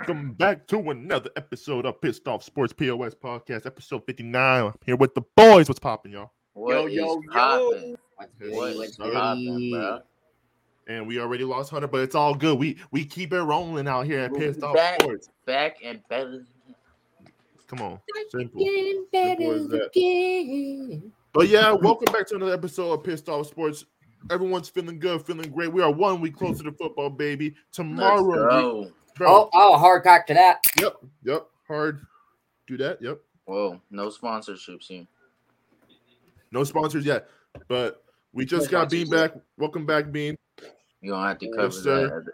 Yo, yo, welcome back to another episode of Pissed Off Sports POS Podcast, episode 59. I'm here with the boys. What's popping, y'all? What Yo, yo, yo. poppin'? What's good? What What's is good? poppin', bro? And we already lost Hunter, but it's all good. We we keep it rolling out here at We'll Pissed Off back. Sports. Back and better. Come on, simple. Simple as. But yeah, welcome back to another episode of Pissed Off Sports. Everyone's feeling good, feeling great. We are one week closer to football, baby. Tomorrow, Let's we- go. Bro. Oh, oh, hard cock to that. Yep, yep. Hard. Do that. Yep. Whoa, no sponsorships here. No sponsors yet, but we just got Bean back. Welcome back, Bean. You don't have to cover sir. that.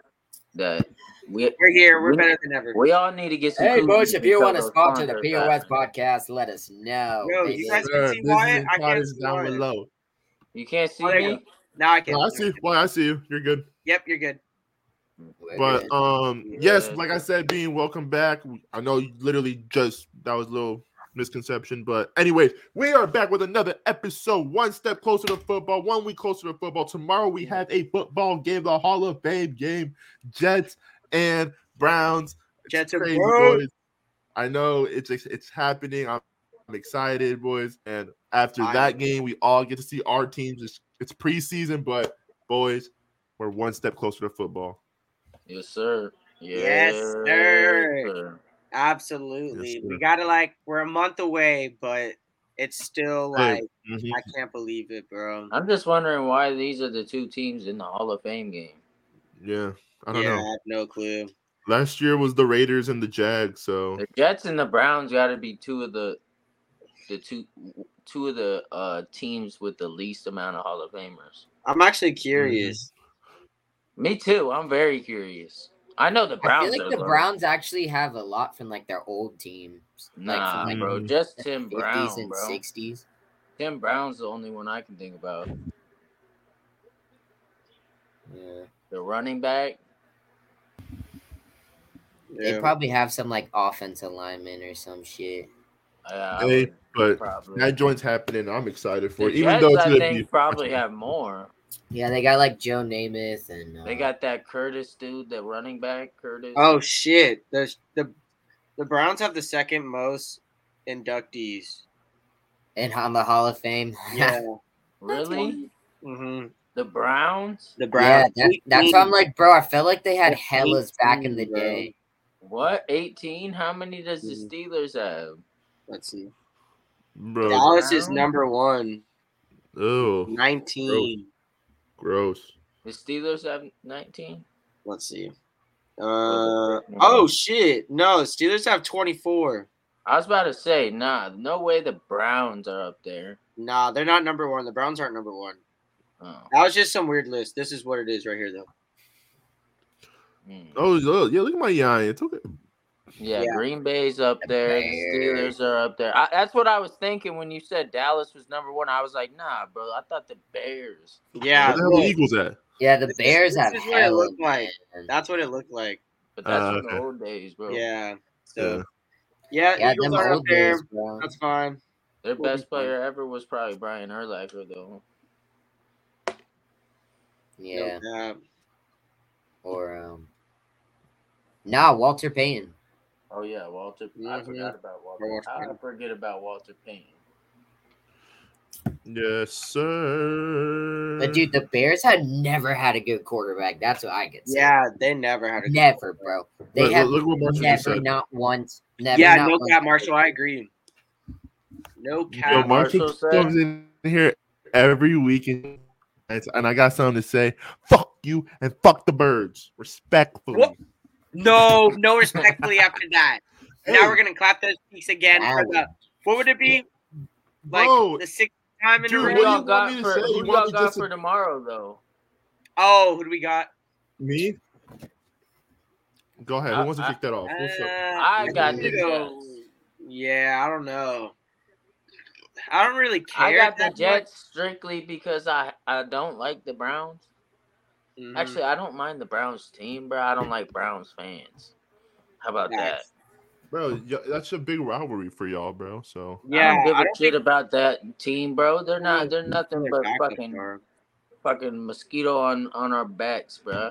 That we We're here. We're We- better than ever. we all need to get some. Hey, koozies boys, if you want to sponsor the POS are- podcast, let us know. Yo, you guys- Sir, see this Wyatt? I can't see down Wyatt. below. you can't see Oh, there you me. go. Now I can. No, I see. Well, I see you. You're good. Yep, you're good. But um, yes, like I said, being welcome back. I know you literally just that was a little misconception, but anyways, we are back with another episode. One step closer to football, one week closer to football. Tomorrow we have a football game, the Hall of Fame game, Jets and Browns. Jets and Browns. I know it's it's happening. I'm, I'm excited, boys. And after I that am. game, we all get to see our teams. It's, it's preseason, but boys, we're one step closer to football. Yes, sir. Yes, sir. Absolutely. Yes, sir. we gotta like we're a month away, but it's still Hey, like Mhm. I can't believe it, bro. I'm just wondering why these are the two teams in the Hall of Fame game. Yeah, I don't yeah, I have no clue. Last year was the Raiders and the Jags, so The Jets and the Browns got to be two of the the two two of the uh teams with the least amount of Hall of Famers. I'm actually curious. Me too. I'm very curious. I know the I Browns. feel are like the low. Browns actually have a lot from like their old teams. like, Nah, from, like, bro. Mhm. Just the Jim 50s Brown, and bro. 60s. Jim Brown's the only one I can think about. Yeah. The running back. They Yeah. probably have some like offensive lineman or some shit. Uh, I Hey, would but probably. that joint's happening. I'm excited for the it, even Jets, though it's I think be probably have more. Yeah, they got like Joe Namath and uh, They got that Curtis dude, the running back Curtis. Oh shit. The the the Browns have the second most inductees. and on the Hall of Fame. Yeah. really? hmm The Browns? The yeah, Browns. that, that's why I'm like, bro. I felt like they had That's hellas back in the bro. day. What? 18? How many does the Mhm. Steelers have? Let's see. bro. Dallas is number one. Oh, 19. Gross. The Steelers have 19? Let's see. Oh, Uh the- oh shit. No, Steelers have 24. I was about to say, nah, no way the Browns are up there. Nah, they're not number one. The Browns aren't number one. Oh. That was just some weird list. This is what it is right here, though. mm. Oh, oh, yeah. Look at my eye. It's okay. Yeah, Yeah. Green Bay's up The there. The Steelers are up there. I, that's what I was thinking when you said Dallas was number one. I was like, nah, bro. I thought the Bears. Yeah, Where the hell are the look, Eagles at? Yeah, the This is- Bears this have is what it looked like. that's what it looked like. But that's Uh, from the old days, bro. Yeah. Yeah. So yeah, Yeah, Eagles are up old there. days, bro. That's fine. Their We'll be best player ever was probably Brian Urlacher, though. Yeah, No or um, nah, Walter Payton. Oh yeah, Walter. I Mhm. forgot about Walter. Walter How did I Payton. forget about Walter Payton? Yes, sir. But dude, the Bears had never had a good quarterback. That's what I get. say. Yeah, they never had a good never, bro. They Look- have look what Marshall just never, said. not once, never. Yeah, not no once. cap, Marshall. I agree. No Yo, cap. Marshall Marshall said- comes in here every week and, and I got something to say. Fuck you and fuck the birds. Respectfully. What? No, no respectfully after that. Hey, Now we're gonna clap those cheeks again for the what would it be? Like Bro, the sixth time in dude, a Who what row. do y'all got want me to for say? who You want y'all got just to- tomorrow though? Oh, who do we got? me? Go ahead. Who I- wants to I- kick that off? What's up? Uh, I got the gonna Yeah, I don't know. I don't really care. I got the that Jets strictly because I I don't like the Browns. Much. Mhm. Actually, I don't mind the Browns team, bro. I don't like Browns fans. How about that? Bro, y- that's a big rivalry for y'all, bro. So yeah, I don't give a I don't shit think about that team, bro. They're not. They're nothing but fucking are. fucking mosquito on on our backs, bro.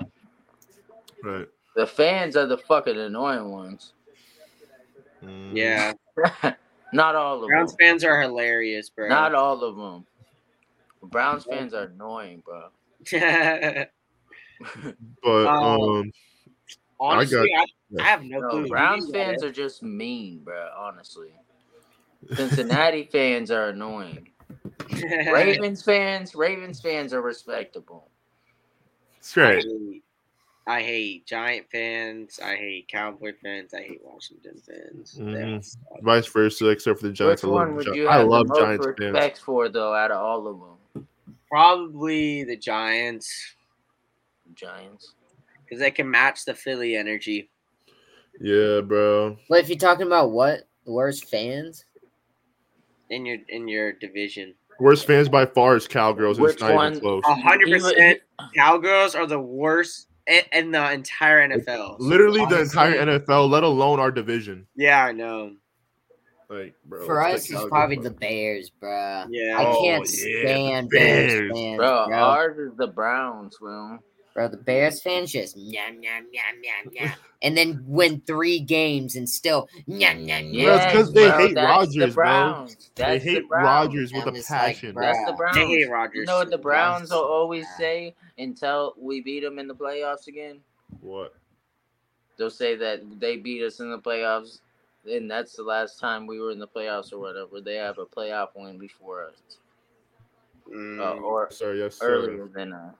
right. The fans are the fucking annoying ones. Mm. Yeah, Not all of Browns them. fans are hilarious, bro. Not all of them. Browns fans are annoying, bro. But Um, um, Honestly, I, yeah. I have no No, clue. Browns fans are just mean, bro. Honestly, Cincinnati fans are annoying. Ravens fans, Ravens fans are respectable. it's great. I hate, I hate Giant fans. I hate Cowboy fans. I hate Washington fans. They all Mhm. Vice versa, except for the Giants. Which I love, would Gi- you I have love the most Giants fans. respect for, though, out of all of them? Probably the Giants Giants. because they can match the Philly energy. Yeah, bro. But if you're talking about what worst fans, in your in your division. Worst fans by far is Cowgirls. and It's Which not one? even close. A hundred percent. Cowgirls are the worst in, in the entire NFL. Literally the entire NFL, let alone our division. Yeah, I know. Like, bro. for us, it's probably bro. the Bears, bro. Yeah. I Oh, can't yeah, stand Bears. Bears fans, Bro, bro. ours is the Browns, bro. Bro, the Bears fans just yum yum yum yum yum, and then win three games and still yum yum yum. Bro, it's 'cause they bro, hate Rodgers, the bro. Browns. They That's the hate Rodgers with a just like, passion. That's the Browns. They hate Rodgers. You know what the. Browns will always say until we beat them in the playoffs again? What? They'll say that they beat us in the playoffs, and that's the last time we were in the playoffs or whatever. They have a playoff win before us, Mm, uh, or Sir, yes, sir. earlier than uh, us.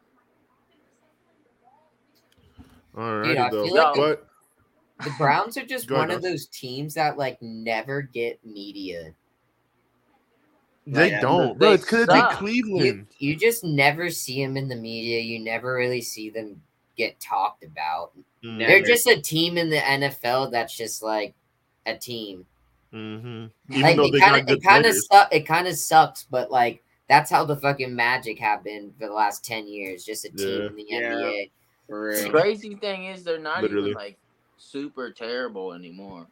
All Dude, right, I though. feel like- What? The Browns are just Go ahead, one of those teams that like never get media. They Yeah, don't, they bro. It's because it's in suck. You, Cleveland. you just never see them in the media. You never really see them get talked about. Mm-hmm. Never. They're just a team in the NFL that's just like a team. Mm-hmm. Even like though it kind of it kind of players. su- it kind of sucks, but like that's how the fucking Magic have been for the last ten years. Just a team Yeah. in the NBA. for The crazy thing is they're not Literally. even like super terrible anymore.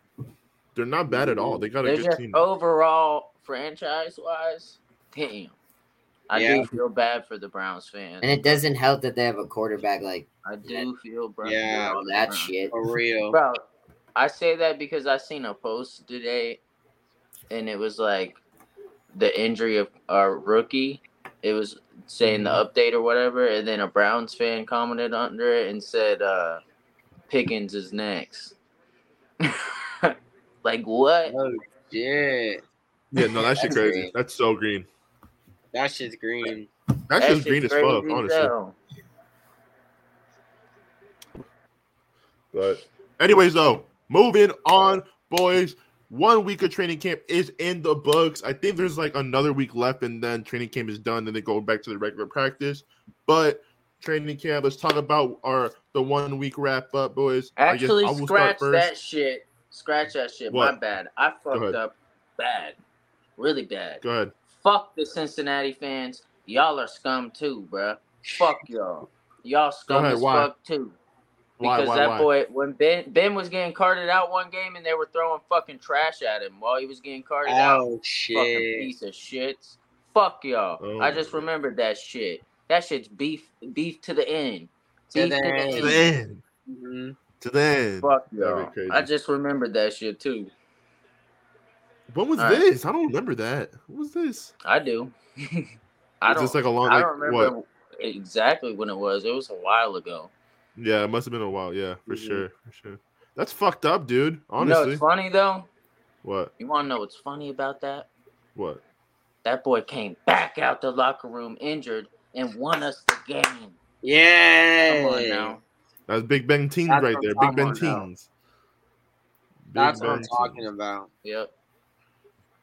They're not bad at all. They got a They're good just team. overall franchise wise. Damn, I Yeah. do feel bad for the Browns fans. And it doesn't help that they have a quarterback like I do feel bad. Yeah, all that shit. For real. Bro, I say that because I seen a post today, and it was like the injury of our rookie. It was saying the update or whatever, and then a Browns fan commented under it and said, uh, "Pickens is next." like what? Oh shit. Yeah, no, that shit That's crazy. green. That's so green. That shit's green. That's just shit's green as fuck, honestly. hell. But anyways, though, moving on, boys. One week of training camp is in the books. I think there's like another week left, and then training camp is done. Then they go back to the regular practice. But training camp. Let's talk about our the one week wrap up, boys. I Actually, I will scratch that shit. Scratch that shit. What? My bad. I fucked up bad, really bad. Go ahead. Fuck the Cincinnati fans. Y'all are scum too, bruh. Fuck y'all. Y'all scum ahead, as why? fuck too. Why? Because Why? that Why? boy, when Ben Ben was getting carted out one game and they were throwing fucking trash at him while he was getting carted out. Oh Fucking shit. piece of shits. Fuck y'all. Oh I just remembered that shit. That shit's beef beef to the end. To Beef the to the end. To the end. end. Mhm. To the end. Fuck y'all. I just remembered that shit too. When was All right. this? I don't remember that. What was this? I do. I Is don't. this like a long? I Like, don't remember what? exactly when it was. It was a while ago. Yeah, it must have been a while. Yeah, for Mhm. sure, for sure. That's fucked up, dude. You know Honestly. what's funny though? what? You want to know what's funny about that? What? That boy came back out the locker room injured and won us the game. Yeah. Come on now. That's Big Ben teens That's right there. Big Ben talking about. teens. Big That's what I'm talking teens. about. Yep.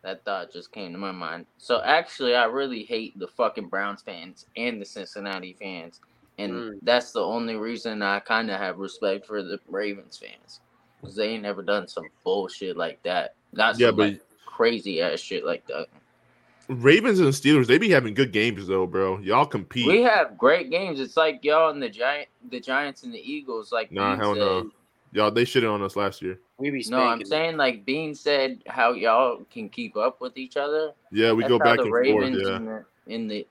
That thought just came to my mind. So actually, I really hate the fucking Browns fans and the Cincinnati fans, and Mm. that's the only reason I kind of have respect for the Ravens fans, because they ain't never done some bullshit like that. Not some Yeah, but- like, crazy ass shit like that. Ravens and Steelers, they be having good games though, bro. Y'all compete. We have great games. It's like y'all and the giant, the Giants and the Eagles. Like Nah, Bean hell no. said- Y'all, they shitted on us last year. We be No, I'm saying like Bean said how y'all can keep up with each other. Yeah, we That's go back the and Ravens forth. Yeah, and the, in the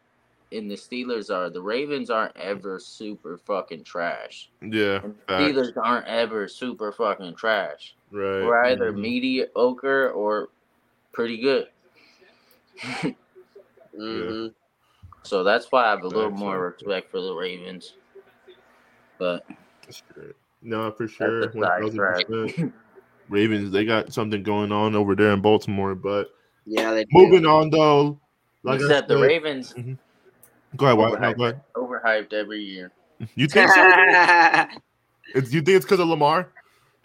and the Steelers are. The Ravens aren't ever super fucking trash. Yeah, the facts. Steelers aren't ever super fucking trash. right. We're either Mhm. mediocre or pretty good. hmm So that's why I have a little Facts, more facts. respect for the Ravens. But No, for sure. that's a side track. Ravens, they got something going on over there in Baltimore. But Yeah, they do. moving on, though. Like I said, the said- Ravens Go ahead. Why, no, Overhyped. go ahead. overhyped every year. You think so? It's- you think it's because of Lamar?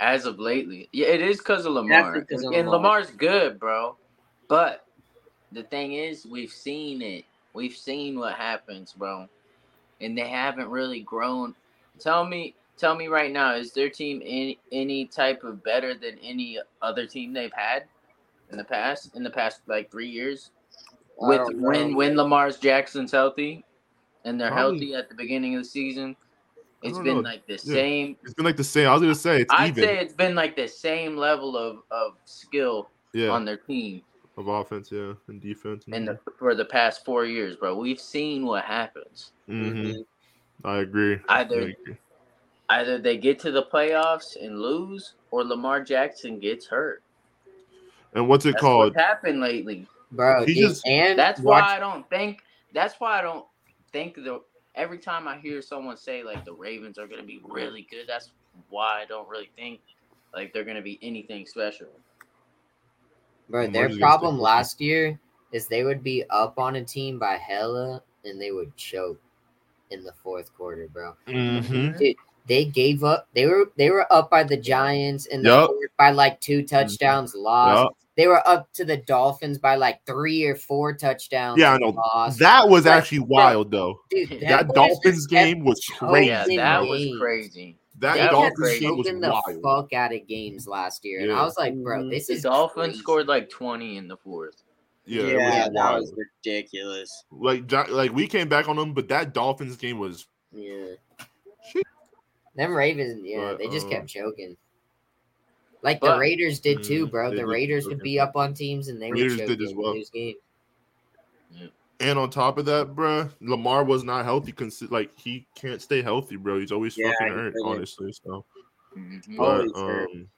As of lately. Yeah, it is because of Lamar. because of and Lamar. Lamar's good, bro. But the thing is, we've seen it. We've seen what happens, bro. And they haven't really grown. Tell me, tell me right now, is their team any any type of better than any other team they've had in the past? In the past like three years? I With when when Lamar's Jackson's healthy and they're Probably- healthy at the beginning of the season, it's don't been know. like the Yeah. same It's been like the same. I was gonna say it's I'd even. say it's been like the same level of, of skill yeah, on their team of offense, yeah, and defense. in the for the past four years, bro. We've seen what happens. hmm Mhm. I agree. I Either agree. either they get to the playoffs and lose, or Lamar Jackson gets hurt. And what's it That's called? what's happened lately. Bro. He dude, just- and That's watch, why I don't think. That's why I don't think the. Every time I hear someone say like the Ravens are gonna be really good, that's why I don't really think like they're gonna be anything special. Bro, their problem last year is they would be up on a team by hella and they would choke in the fourth quarter, bro. Mm-hmm. They gave up. They were they were up by the Giants in the fourth by like two touchdowns, lost. Yup. They were up to the Dolphins by like three or four touchdowns. Yeah, I know. Lost. That was Like, actually wild, though. Dude, That That Dolphins game was crazy. Yeah, in that was crazy. That They That was kept Dolphins game was choking the wild. fuck out of games last year, and I was like, bro, Mhm. this The is Dolphins crazy. scored like twenty in the fourth. Yeah, Yeah, was that wild. was ridiculous. like like we came back on them, but that Dolphins game was Yeah. Shit. Them Ravens, yeah, But, they just uh, kept choking. Like the Raiders did too, Mm, bro. The did Raiders choke would be up on teams and they Raiders would choke did as and well. lose games. And on top of that, bruh, Lamar was not healthy. Consi- like he can't stay healthy, bro. He's always Yeah, fucking hurt, honestly. So, Mhm. but Always hurt. um,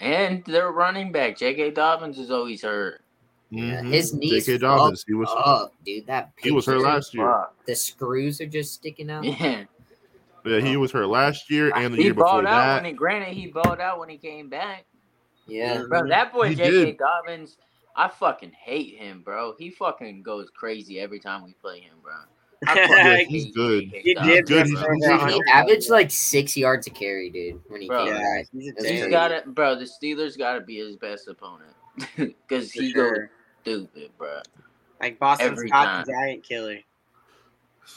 And their running back, J.K. Dobbins, is always hurt. Yeah, mhm, his knees J.K. Dobbins, he was up, dude, that he was hurt last year. Fuck. The screws are just sticking out. Yeah, Yeah, he uh, was hurt last year and the he year before balled out that. when he. Granted, he balled out when he came back. Yeah, Bro, that boy He J.K. did. Dobbins, I fucking hate him, bro. He fucking goes crazy every time we play him, bro. Yeah, he's good. He did good. He's- for he's good. he averaged like six yards a carry, dude. When he Bro. came Yeah, back. he's a That's He's crazy. got to, bro. The Steelers got to be his best opponent because for he goes stupid, bro. Like Boston every Scott, time. the giant killer.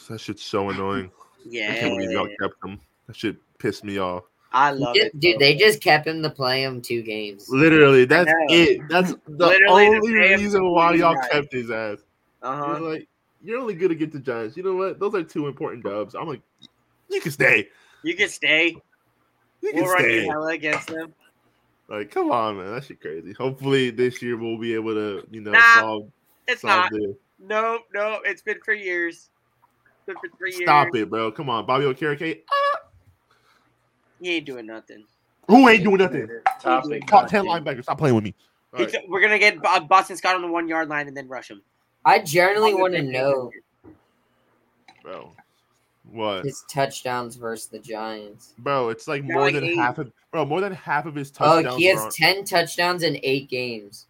That shit's so annoying. I Yeah, can't believe y'all kept him. That shit pissed me off. I love Dude, it. dude, bro. they just kept him to play him two games. Literally, that's it. That's the Literally only same reason why y'all guy. kept his ass. Uh-huh. You're like, you're only gonna get the Giants. You know what? Those are two important dubs. I'm like, you can stay. You can stay. You can We'll run stay. you hella against them. Like, come on, man. That shit crazy. Hopefully this year we'll be able to, you know, Nah, solve It's solve not. the No, no, it's been for years. It's for three stop years. it, bro. Come on, Bobby Okereke. Uh, he ain't doing nothing. Who ain't doing nothing? Topic. Top ten linebackers. Stop playing with me. All He's- We're gonna get Bo- Boston Scott on the one yard line and then rush him. I generally want to know bro. What, his touchdowns versus the Giants. bro? It's like Got more like than eight. half of, bro. More than half of his oh, touchdowns. Oh, he has on- ten touchdowns in eight games.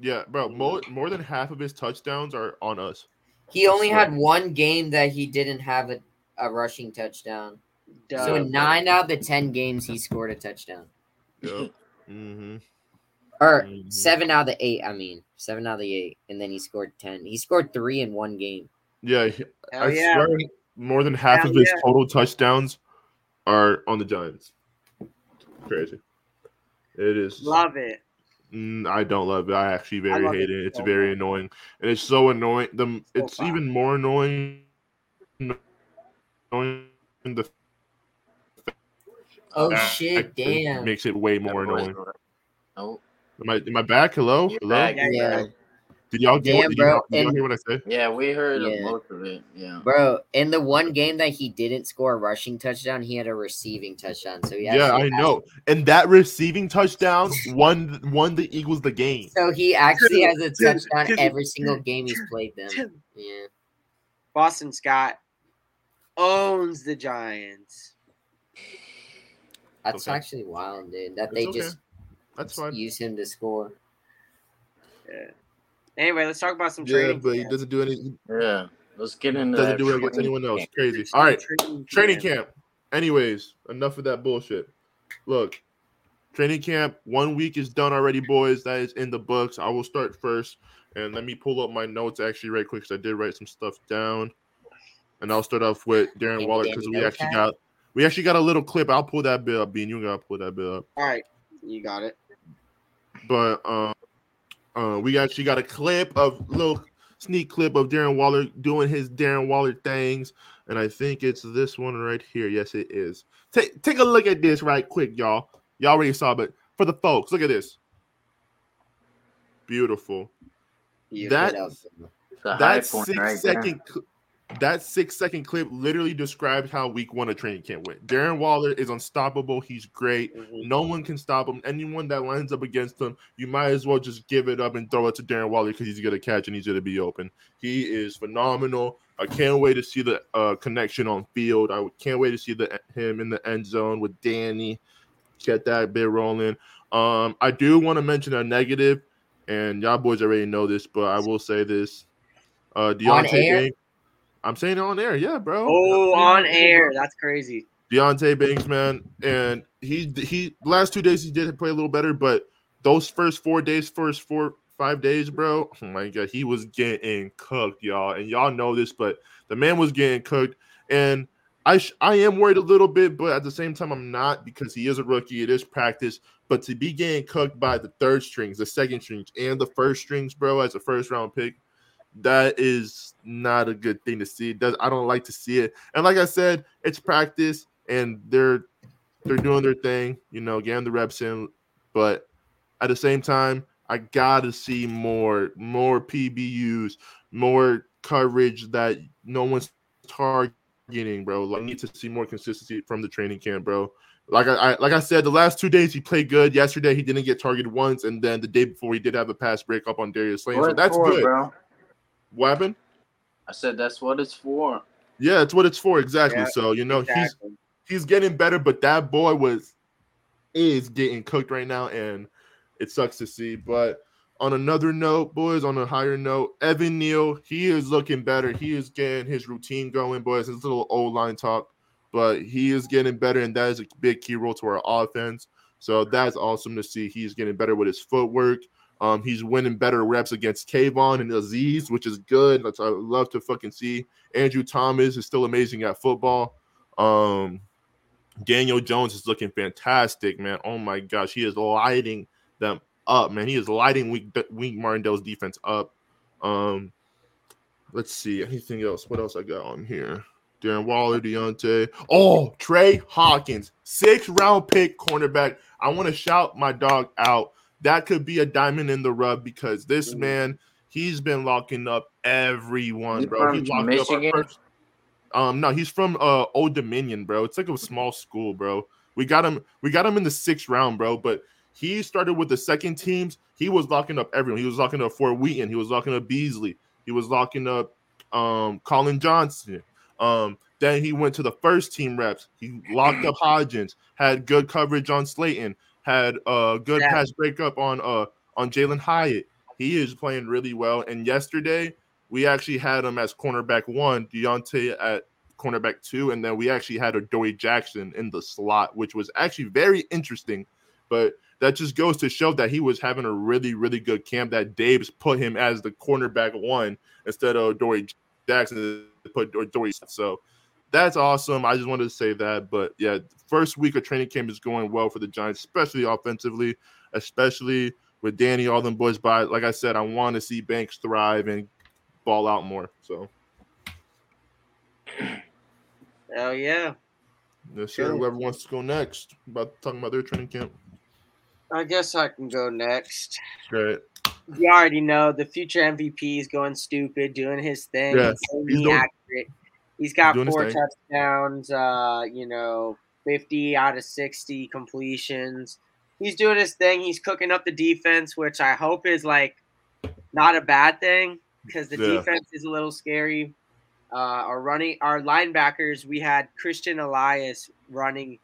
yeah, bro. More more than half of his touchdowns are on us. He only swear. had one game that he didn't have a, a rushing touchdown. Duh. so in nine out of the ten games, he scored a touchdown. Yep. mm-hmm. Or Mhm. seven out of the eight. I mean, seven out of the eight, and then he scored ten. He scored three in one game. Yeah, Hell I yeah. swear more than half Hell of his yeah. total touchdowns are on the Giants. Crazy. It is. Love it. Mm, I don't love it. I actually very love hate it it. It's so very much. annoying, and it's so annoying. The So it's fun. even more annoying. Annoying the Oh shit! that Damn. makes it way more annoying. Oh, Am I am I back? Hello, You're hello. back. Yeah, Yeah. yeah. Did y'all, get, Damn, did you bro, not- did y'all hear what I said? Yeah, we heard Yeah. most of it. Yeah. Bro, in the one game that he didn't score a rushing touchdown, he had a receiving touchdown. So he Yeah, I had- know. And that receiving touchdown won won the Eagles the game. So he actually has a touchdown every single game he's played them. Yeah. Boston Scott owns the Giants. That's Okay. actually wild, dude. That It's they okay. just That's fine. use him to score. Yeah. Anyway, let's talk about some Yeah, training. but he camp. doesn't do any Yeah. Let's get into doesn't do it against anyone else. camp. Crazy. All right. training Training camp. Anyways, enough of that bullshit. Look, training camp, one week is done already, boys. That is in the books. I will start first. And let me pull up my notes actually right quick because I did write some stuff down. And I'll start off with Darren And Waller because we notepad? actually got we actually got a little clip. I'll pull that bit up, Bean. You gotta pull that bit up. All right, you got it. But um uh we actually got a clip of little sneak clip of Darren Waller doing his Darren Waller things. And I think it's this one right here. Yes, it is. Take take a look at this right quick, y'all. Y'all already saw, but for the folks, look at this. Beautiful. You That- Get up. That point six right second cl- that six second clip literally describes how week one of training camp went. Darren Waller is unstoppable. He's great. Mhm. No one can stop him. Anyone that lines up against him, you might as well just give it up and throw it to Darren Waller because he's gonna catch and he's gonna be open. He is phenomenal. I can't wait to see the uh, connection on field. I can't wait to see the him in the end zone with Danny. Get that bit rolling. Um, I do want to mention a negative, and y'all boys already know this, but I will say this. Uh, Deonte. I'm saying it on air, yeah, bro. Oh, on air. That's crazy. Deonte Banks, man, and he he last two days he did play a little better, but those first four days, first four five days, bro, oh my god, he was getting cooked, y'all, and y'all know this, but the man was getting cooked, and I sh- I am worried a little bit, but at the same time I'm not because he is a rookie. It is practice, but to be getting cooked by the third strings, the second strings, and the first strings, bro, as a first round pick, that is not a good thing to see. Does I don't like to see it. And like I said, it's practice and they're they're doing their thing, you know, getting the reps in. But at the same time, I gotta see more, more PBUs, more coverage that no one's targeting, bro. Like, I need to see more consistency from the training camp, bro. Like I, I like I said, the last two days he played good. Yesterday he didn't get targeted once, and then the day before he did have a pass breakup on Darius Slayton. So that's good. bro. What happened? I said that's what it's for. Yeah, that's what it's for exactly. Yeah, so you know he's he's getting better, but that boy was is getting cooked right now, and it sucks to see. But on another note, boys, on a higher note, Evan Neal, he is looking better. He is getting his routine going, boys. His little old line talk, but he is getting better, and that is a big key role to our offense. So that's awesome to see. He's getting better with his footwork. Um, he's winning better reps against Kayvon and Azeez, which is good. That's I love to fucking see. Andrew Thomas is still amazing at football. Um, Daniel Jones is looking fantastic, man. Oh my gosh, he is lighting them up, man. He is lighting Wink, Wink Martindale's defense up. Um, let's see anything else. What else I got on here? Darren Waller, Deonte. Oh, Tre Hawkins, six round pick cornerback. I want to shout my dog out. That could be a diamond in the rug because this Mhm. man, he's been locking up everyone, He's bro. He from locked up. Um, no, he's from uh Old Dominion, bro. It's like a small school, bro. We got him. We got him in the sixth round, bro. But he started with the second teams. He was locking up everyone. He was locking up Ford-Wheaton. He was locking up Beasley. He was locking up um Collin Johnson. Um, then he went to the first team reps. He locked up Hodgins, had good coverage on Slayton, had a good Yeah. pass breakup on uh on Jalin Hyatt. He is playing really well. And yesterday we actually had him as cornerback one, Deonte at cornerback two, and then we actually had Adoree' Jackson in the slot, which was actually very interesting. But that just goes to show that he was having a really, really good camp. That Dave's put him as the cornerback one instead of Dory Jackson put Dory. So that's awesome. I just wanted to say that. But yeah, first week of training camp is going well for the Giants, especially offensively, especially with Danny, all them boys. But like I said, I want to see Banks thrive and ball out more. So Hell yeah. yes, sir. Sure. Whoever wants to go next, about talking about their training camp. I guess I can go next. Great. You already know the future MVP is going stupid, doing his thing. Yeah, insanely he's doing- accurate. He's got doing four touchdowns. Uh, you know, fifty out of sixty completions. He's doing his thing. He's cooking up the defense, which I hope is like not a bad thing because the Yeah. defense is a little scary. Uh, our running, our linebackers, we had Christian Elliss running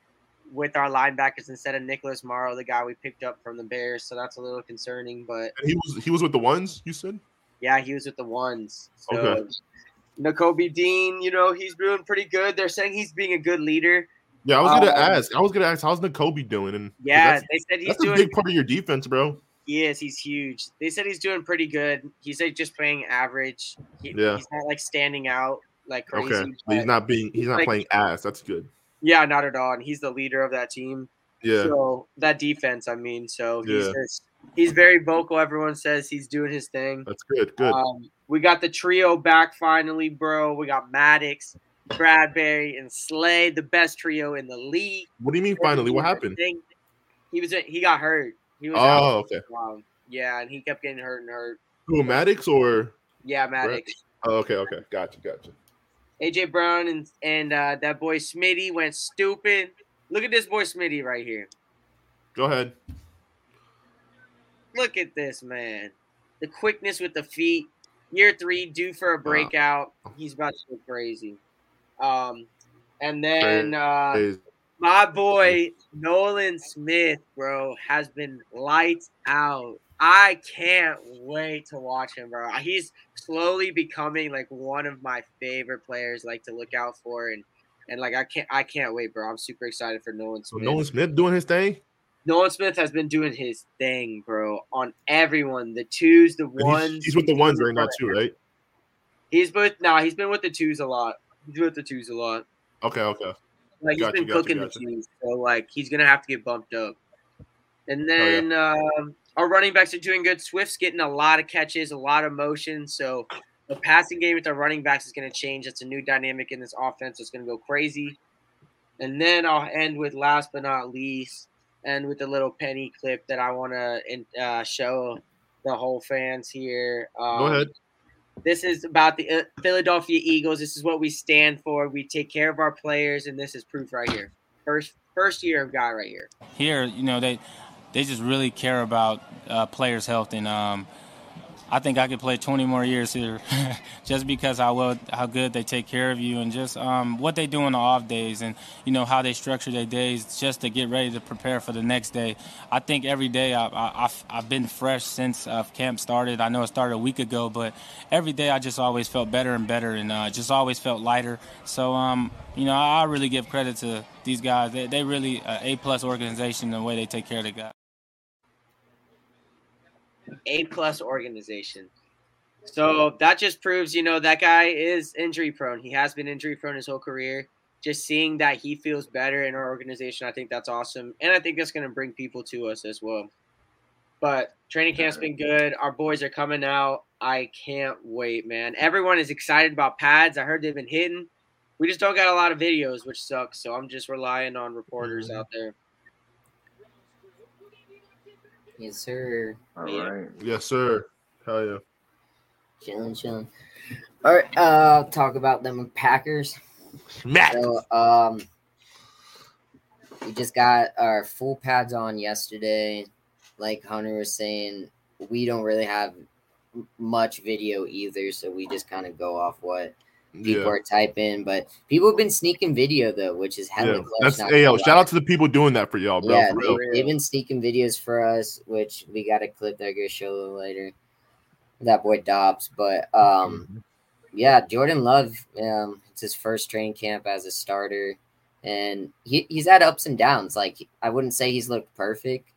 with our linebackers instead of Nicholas Morrow, the guy we picked up from the Bears. So that's a little concerning. But And he was he was with the ones you said. yeah, he was with the ones. So Okay. Nakobe Dean, you know, he's doing pretty good. They're saying he's being a good leader. Yeah, I was gonna Um, ask. I was gonna ask how's Nakobe doing? And Yeah, they said he's that's a doing big part of your defense, bro. He is. He's huge. They said he's doing pretty good. He's like just playing average. He, Yeah. He's not like standing out like crazy. Okay, but he's not being he's not like- playing ass. That's good. Yeah, not at all. And he's the leader of that team. Yeah, So that defense, I mean, so he's Yeah. just he's very vocal. Everyone says he's doing his thing. that's good. Good. Um, we got the trio back finally, bro. We got Maddox, Bradberry, and Slay, the best trio in the league. what do you mean? Finally, what happened? He was he got hurt. He was. Oh, okay. Um, yeah, and he kept getting hurt and hurt. Who Maddox or? Yeah, Maddox. Oh, okay, okay, gotcha, gotcha. AJ Brown and and uh, that boy Smitty went stupid. Look at this boy Smitty right here. Go ahead. Look at this man. The quickness with the feet. Year three, due for a breakout. He's about to go crazy. Um, and then uh, my boy Nolan Smith, bro, has been lights out. I can't wait to watch him, bro. He's slowly becoming like one of my favorite players, like to look out for, and and like I can't I can't wait, bro. I'm super excited for Nolan so Nolan Smith doing his thing. Nolan Smith has been doing his thing, bro, on everyone. The twos, the And he's- ones. He's, with the ones right now too, right? He's with nah, he's been with the twos a lot. He's with the twos a lot. Okay, okay. Like he's Gotcha, been gotcha, cooking gotcha. the twos, so like he's gonna have to get bumped up. And then um, our running backs are doing good. Swift's getting a lot of catches, a lot of motion. So the passing game with our running backs is going to change. It's a new dynamic in this offense. It's going to go crazy. And then I'll end with last but not least, and with a little penny clip that I want to uh, show the whole fans here. Um, Go ahead. This is about the uh, Philadelphia Eagles. This is what we stand for. We take care of our players, and this is proof right here. First, first year of guy right here. here, you know, they they just really care about uh, players' health, and um, I think I could play 20 more years here, just because how well, how good they take care of you, and just um, what they do on the off days, and you know how they structure their days just to get ready to prepare for the next day. I think every day I, I've, I've been fresh since uh, camp started. I know it started a week ago, but every day I just always felt better and better, and uh, just always felt lighter. So um, you know, I I really give credit to these guys. They, they really uh, a plus organization the way they take care of the guys. A plus organization. So that just proves, you know, that guy is injury prone. He has been injury prone his whole career. Just seeing that he feels better in our organization, I think that's awesome. And I think that's going to bring people to us as well. But training camp's been good. Our boys are coming out. I can't wait, man. Everyone is excited about pads. I heard they've been hitting. We just don't got a lot of videos, which sucks. So I'm just relying on reporters mm-hmm. out there. Yes, sir. All Yeah. right. Yes, sir. Hell yeah. Chilling, chilling. All right, uh, talk about them Packers. Matt. So, um, we just got our full pads on yesterday. Like Hunter was saying, we don't really have much video either, so we just kind of go off what people Yeah. are typing. But people have been sneaking video though, which is hella Yeah. That's hey yo, shout out to the people doing that for y'all, bro. Yeah, they, they've been sneaking videos for us, which we got a clip that I'm gonna show a little later. That boy Doubs, but um, yeah, Jordan Love. Um, it's his first training camp as a starter, and he, he's had ups and downs. Like I wouldn't say he's looked perfect,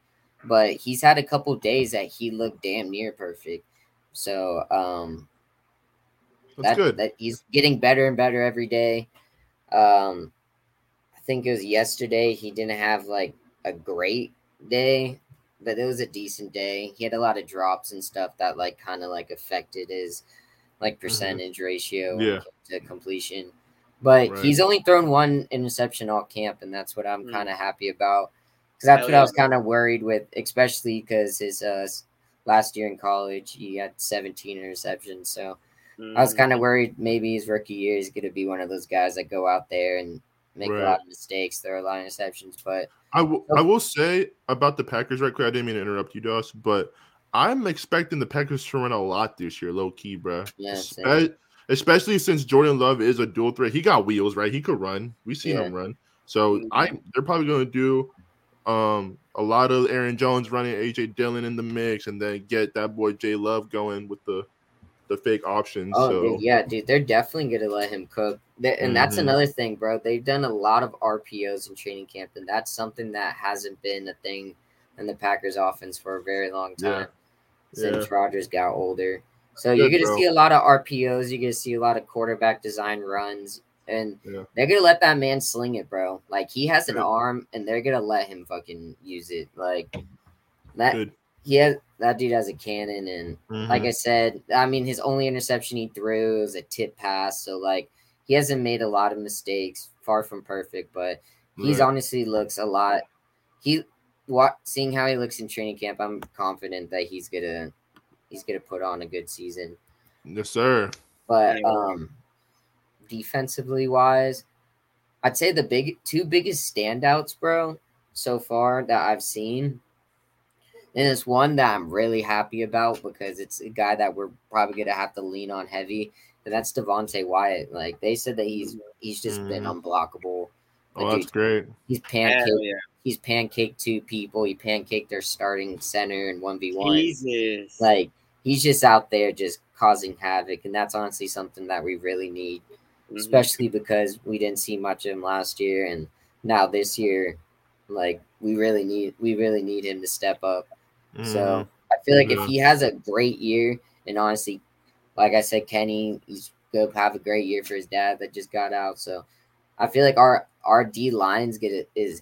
but he's had a couple days that he looked damn near perfect. So um, That's that, good. that he's getting better and better every day. Um, I think it was yesterday he didn't have like a great day, but it was a decent day. He had a lot of drops and stuff that like kind of like affected his like percentage ratio when it Yeah. to completion. But Right. he's only thrown one interception all camp, and that's what I'm Mm. kind of happy about. Because that's Hell what yeah. I was kind of worried with, especially because his uh, last year in college he had 17 interceptions. So I was Mhm. kind of worried maybe his rookie year is going to be one of those guys that go out there and make Right. a lot of mistakes, throw a lot of interceptions. But I will I will say about the Packers right quick. I didn't mean to interrupt you, Doss, but I'm expecting the Packers to run a lot this year, low key, bro. Yeah. Espe- especially since Jordan Love is a dual threat. He got wheels, right? He could run. We've seen Yeah. him run. So I they're probably gonna do um a lot of Aaron Jones running AJ Dillon in the mix and then get that boy Jay Love going with the the fake options. Oh, so dude, yeah, dude, they're definitely gonna let him cook. They- and that's Mhm. another thing, bro. They've done a lot of RPOs in training camp, and that's something that hasn't been a thing in the Packers offense for a very long Yeah. time since Yeah. Rodgers got older. So Good, you're gonna bro. see a lot of RPOs. You're gonna see a lot of quarterback design runs, and Yeah. they're gonna let that man sling it, bro. Like he has an Good. arm, and they're gonna let him fucking use it. Like that. good. He has that dude has a cannon, and like Mhm. I said, I mean, his only interception he threw was a tip pass. So, like, he hasn't made a lot of mistakes, far from perfect, but he's Right. honestly looks a lot. He, what, seeing how he looks in training camp, I'm confident that he's gonna, he's gonna put on a good season. yes, sir. But, um, defensively wise, I'd say the big two biggest standouts, bro, so far that I've seen. And it's one that I'm really happy about because it's a guy that we're probably gonna have to lean on heavy, and that's Devonte Wyatt. Like they said that he's he's just been Mhm. unblockable. Oh, Like, that's great. He's pancaked. yeah. He's pancaked two people. He pancaked their starting center in one v one. Like he's just out there just causing havoc, and that's honestly something that we really need Mhm. especially because we didn't see much of him last year and now this year like we really need we really need him to step up so Mhm. i feel like Yeah. if he has a great year and honestly like i said kenny he's gonna have a great year for his dad that just got out so i feel like our our d lines get it is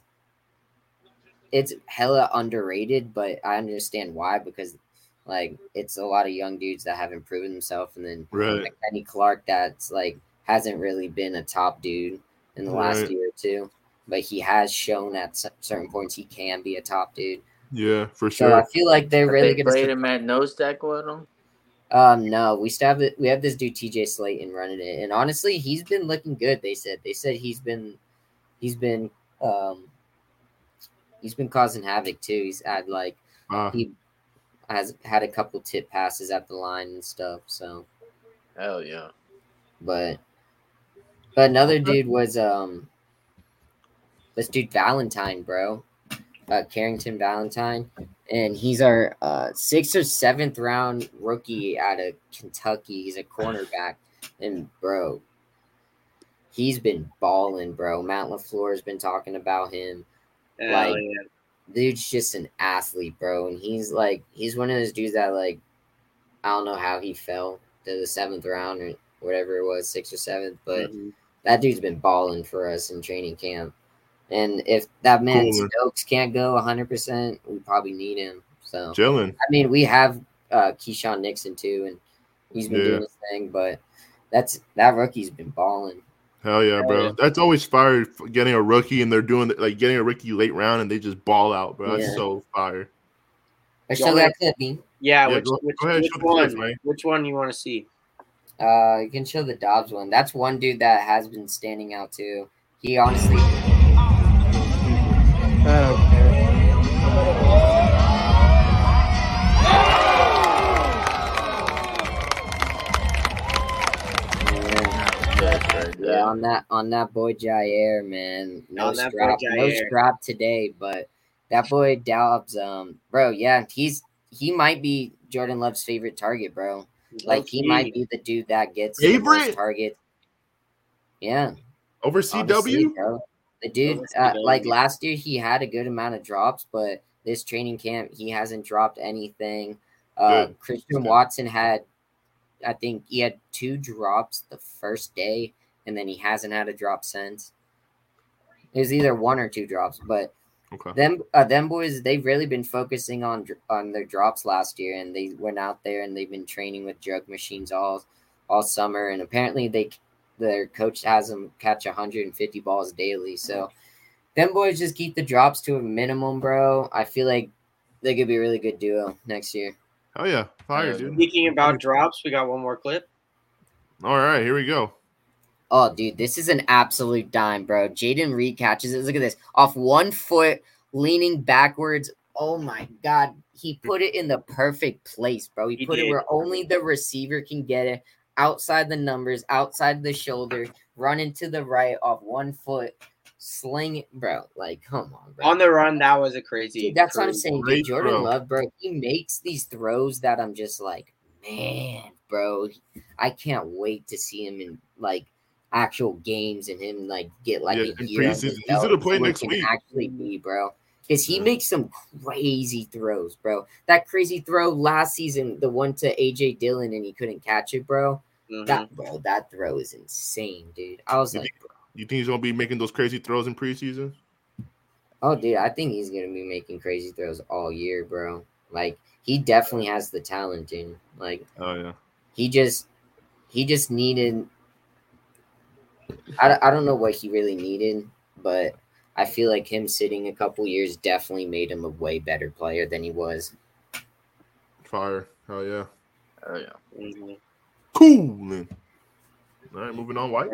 it's hella underrated but i understand why because like it's a lot of young dudes that haven't proven themselves and then right. like Kenny Clark that's like hasn't really been a top dude in the last year or two, but he has shown at certain points he can be a top dude. Yeah, for sure. So I feel like they're Have really they gonna. played St- him at nose tackle with him. um, no, we still have it. We have this dude TJ Slaton running it, and honestly, he's been looking good. They said they said he's been he's been um he's been causing havoc too. He's had like Ah, he has had a couple tip passes at the line and stuff. So Hell yeah. but but another dude was um this dude Valentine, bro. Uh Carrington Valentine. And he's our uh sixth or seventh round rookie out of Kentucky. He's a cornerback. And bro, he's been balling, bro. Matt LaFleur has been talking about him Hell like- yeah. dude's just an athlete, bro. And he's like, he's one of those dudes that like, I don't know how he fell to the seventh round or whatever it was, sixth or seventh, but Mhm. that dude's been balling for us in training camp. And if that man Cool. Stokes can't go 100%, we probably need him. So, chilling. I mean, we have uh, Keyshawn Nixon too, and he's been Yeah. doing his thing, but that's that rookie's been balling. Hell yeah, bro. yeah. That's always fire getting a rookie and they're doing like getting a rookie late round and they just ball out, bro. That's Yeah. so fire. I You show wanna- that clip, me. Yeah, Yeah, which, go- which, go ahead, which show the clips, one? man. Which one you want to see? Uh, you can show the Doubs one. That's one dude that has been standing out too. He honestly, yeah, on that on that boy Jaire, man, no On that boy strap, no Jaire. strap today, but that boy Doubs, um, bro, yeah, he's he might be Jordan Love's favorite target, bro. Like he Low-key. might be the dude that gets the most Favorite? targets. Yeah, Over honestly, CW? bro. The dude, Over uh, like last year, he had a good amount of drops, but this training camp, he hasn't dropped anything. Uh, Christian Watson had, I think he had two drops the first day, and then he hasn't had a drop since. It was either one or two drops, but Okay. them uh, them boys they've really been focusing on on their drops last year and they went out there and they've been training with drug machines all all summer and apparently they their coach has them catch 150 balls daily so them boys just keep the drops to a minimum, bro. I feel like they could be a really good duo next year. Oh yeah, fire, dude. Speaking about drops, we got one more clip. All right, here we go. Oh, dude, this is an absolute dime, bro. Jayden Reed catches it. Look at this. Off one foot, leaning backwards. Oh my god. He put it in the perfect place, bro. He, He put it where only the receiver can get it. Outside the numbers, outside the shoulder, running to the right off one foot, sling it, bro. Like, come on, bro. On the run, that was a crazy. Dude, that's what I'm saying. Dude, Jordan throw. Love, bro, he makes these throws that I'm just like, man, bro, I can't wait to see him in like actual games and him like get like Yeah, a year. under preseason. his He's gonna play next week. Actually, be bro, because he Yeah. makes some crazy throws, bro. That crazy throw last season, the one to AJ Dillon, and he couldn't catch it, bro. Mhm. That bro, that throw is insane, dude. I was You like, You think he's gonna be making those crazy throws in preseason? Oh, dude, I think he's gonna be making crazy throws all year, bro. Like he definitely has the talent, dude. Like Oh yeah. he just, he just needed. I, I don't know what he really needed, but I feel like him sitting a couple years definitely made him a way better player than he was. Fire. Oh yeah. Oh yeah. Mhm. Cool. All right, moving on. White.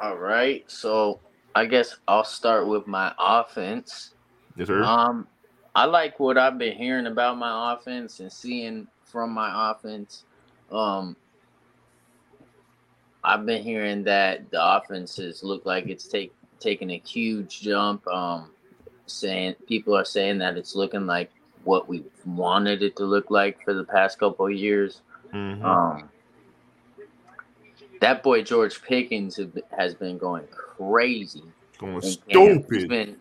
All right. So I guess I'll start with my offense. Yes, sir. Um, I like what I've been hearing about my offense and seeing from my offense. Um, I've been hearing that the offenses look like it's take taking a huge jump. Um, saying people are saying that it's looking like what we wanted it to look like for the past couple of years. Mhm. Um, that boy George Pickens have has been going crazy. Going in camp. He's stupid. been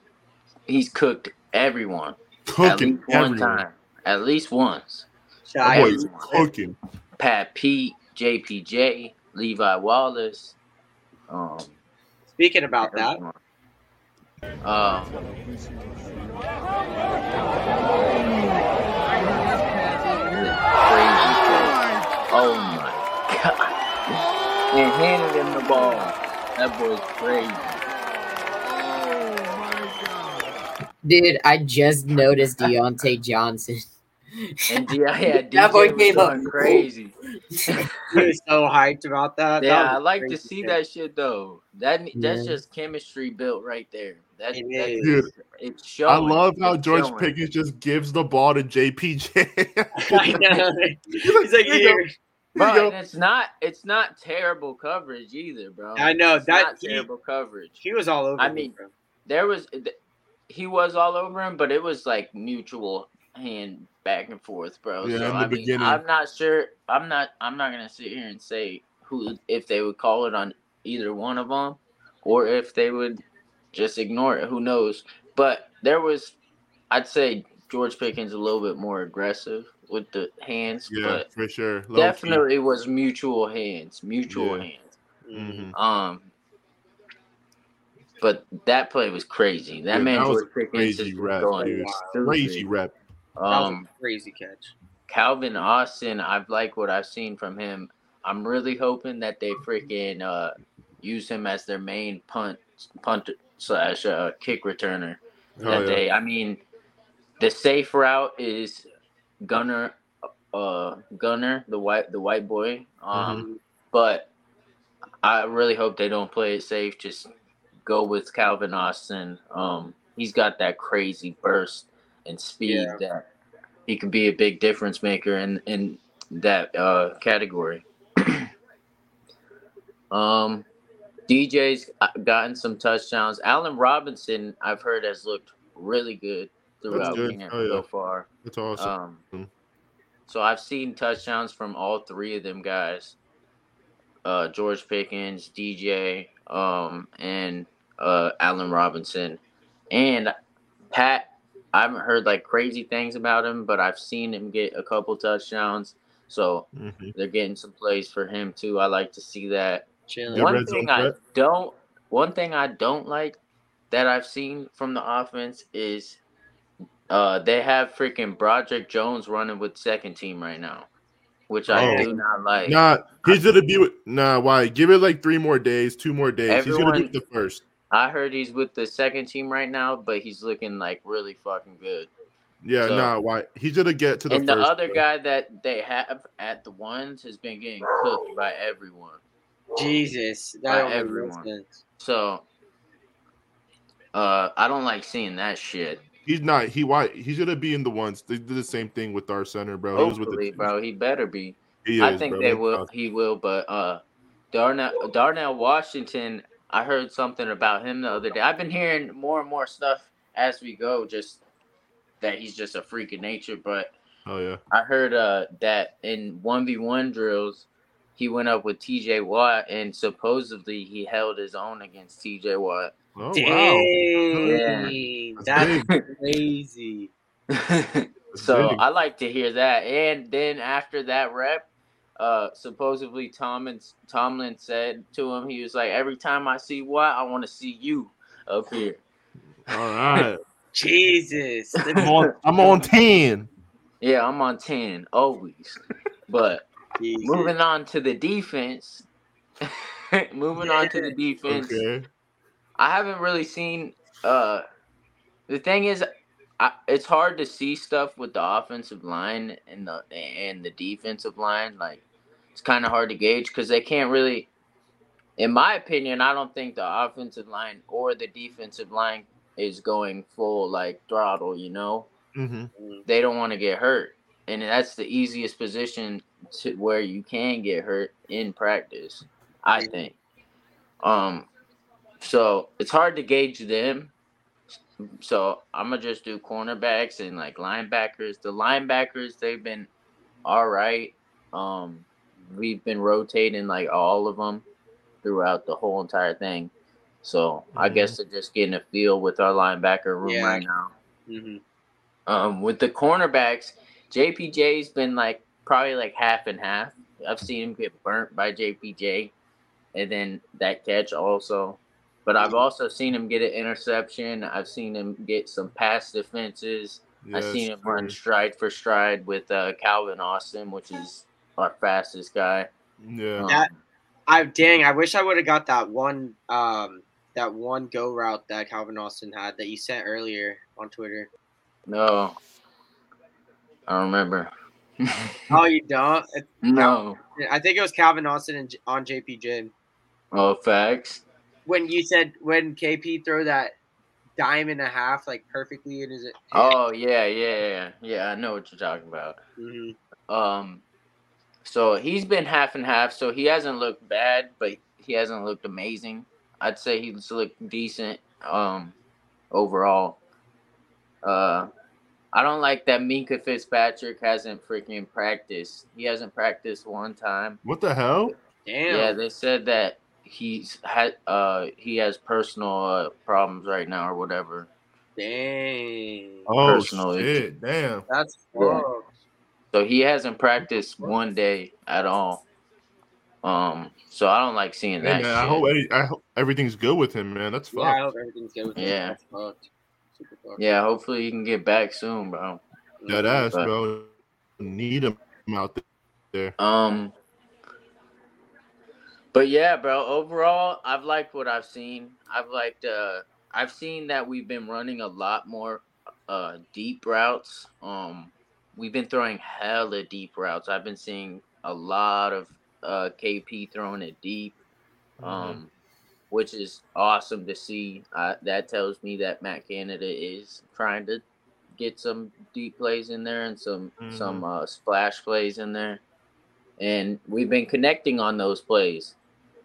he's cooked everyone at Cooking least one everyone. time. At least once. Boy cooking. Pat Pete, JPJ, Levi Wallace. Um, Speaking about that, everyone. Um, crazy play. Oh my god! And handed him the ball. That boy's crazy. Dude, I just noticed Diontae Johnson. And yeah, yeah, That boy DJ was came up. going crazy. he was so hyped about that. That Yeah, was I a like to see shit. that shit though. That that's just chemistry built right there. That, It that is. Dude, it's showing. I love how It's George showing. Pickens just gives the ball to JPJ. I know. He's like, Here you Bro, Here you and go. it's not it's not terrible coverage either, bro. I know, It's that- he- terrible coverage. He was all over. Him. I me, mean- bro. There was he was all over him, but it was like mutual hand back and forth, bro. Yeah, so in the I mean, beginning. I'm not sure. I'm not. I'm not gonna sit here and say who if they would call it on either one of them, or if they would just ignore it. Who knows? But there was, I'd say George Pickens a little bit more aggressive with the hands, yeah, but for sure. Low key. definitely was mutual hands, mutual Yeah. hands. Mhm. Mhm. Um, but that play was crazy. That Yeah, man that was George Pickens crazy is rep, going dude. Crazy rep. That was Um, a crazy catch. Calvin Austin, I've liked what I've seen from him. I'm really hoping that they freaking uh, use him as their main punt punt slash uh, kick returner. Oh, that yeah. they, I mean, the safe route is Gunner, uh, Gunner, the white the white boy. Um, Mm-hmm. but I really hope they don't play it safe. Just go with Calvin Austin. Um, he's got that crazy burst and speed Yeah. that he could be a big difference maker in in that uh, category. um, DJ's gotten some touchdowns. Allen Robinson, I've heard, has looked really good throughout good. camp Oh, yeah. so far. That's awesome. Um, so I've seen touchdowns from all three of them guys. Uh, George Pickens, DJ, um, and uh, Allen Robinson, and Pat. I haven't heard like crazy things about him, but I've seen him get a couple touchdowns. So Mhm. they're getting some plays for him too. I like to see that. Chilling. One thing I threat. don't one thing I don't like that I've seen from the offense is uh they have freaking Broderick Jones running with second team right now. Which I Oh. do not like. Nah, he's gonna be with nah. Why? Give it like three more days, two more days. he's gonna Everyone- be the first. I heard he's with the second team right now, but he's looking like really fucking good. Yeah, So- nah, why he's gonna get to the and the other bro. guy that they have at the ones has been getting cooked by everyone. Jesus, By that don't make no everyone. sense. So uh I don't like seeing that shit. He's not. He why he's gonna be in the ones. They did the same thing with our center, bro. He was with Hopefully, the bro, he better be. He I think bro. they will. He will, but uh, Darnell Darnell Washington. I heard something about him the other day. I've been hearing more and more stuff as we go. Just that he's just a freak of nature. But Oh yeah. I heard uh that in one v one drills, he went up with T.J. Watt, and supposedly he held his own against T.J. Watt. Oh wow. Dang, That's that's crazy. so. I like to hear that. And then after that rep, uh, supposedly Tomlin Tomlin said to him, he was like, "Every time I see Watt, I want to see you up here." All right. Jesus, I'm on. I'm on ten. Yeah, I'm on ten always. But Jesus. moving on to the defense. moving on to the defense. Okay. I haven't really seen. Uh, the thing is, I, it's hard to see stuff with the offensive line and the and the defensive line. Like, it's kind of hard to gauge because they can't really. In my opinion, I don't think the offensive line or the defensive line is going full like throttle. You know, Mm-hmm. they don't want to get hurt, and that's the easiest position to where you can get hurt in practice. I think. Um, so it's hard to gauge them. So I'm gonna just do cornerbacks and like linebackers. The linebackers they've been all right. Um, we've been rotating like all of them throughout the whole entire thing. So I Mhm. guess they're just getting a feel with our linebacker room Yeah. right now. Mhm. Um, with the cornerbacks, JPJ's been like probably like half and half. I've seen him get burnt by JPJ, and then that catch also. But I've also seen him get an interception. I've seen him get some pass defenses. I've seen him run stride for stride with uh, Calvin Austin, which is our fastest guy. Yeah. Um, That- I dang, I wish I would have got that one um that one go route that Calvin Austin had that you sent earlier on Twitter. no, I don't remember. Oh, you don't? No. I think it was Calvin Austin and J- on JPJ Oh, facts. when you said when KP throw that dime and a half like perfectly in his. Oh yeah, yeah, yeah, yeah. I know what you're talking about. Mhm. Um, so he's been half and half. So he hasn't looked bad, but he hasn't looked amazing. I'd say he's looked decent. Um, overall. Uh, I don't like that Minkah Fitzpatrick hasn't freaking practiced. He hasn't practiced one time. What the hell? Damn. Yeah, they said that he's had uh he has personal uh, problems right now or whatever. Dang. Oh Personal shit! Damn. That's Yeah. Fucked. So he hasn't practiced one day at all. Um, so I don't like seeing Hey, that. man, I hope any- I hope everything's good with him, man. That's Yeah, I fucked. hope everything's good with him. Yeah. That's fucked. Fucked. Yeah, hopefully he can get back soon, bro. That ass, But- bro. Need him out there. Um, but yeah, bro. Overall, I've liked what I've seen. I've liked. Uh, I've seen that we've been running a lot more uh deep routes. Um, we've been throwing hella deep routes. I've been seeing a lot of uh KP throwing it deep. Um, which is awesome to see. Uh, that tells me that Matt Canada is trying to get some deep plays in there and some some uh, splash plays in there. And we've been connecting on those plays,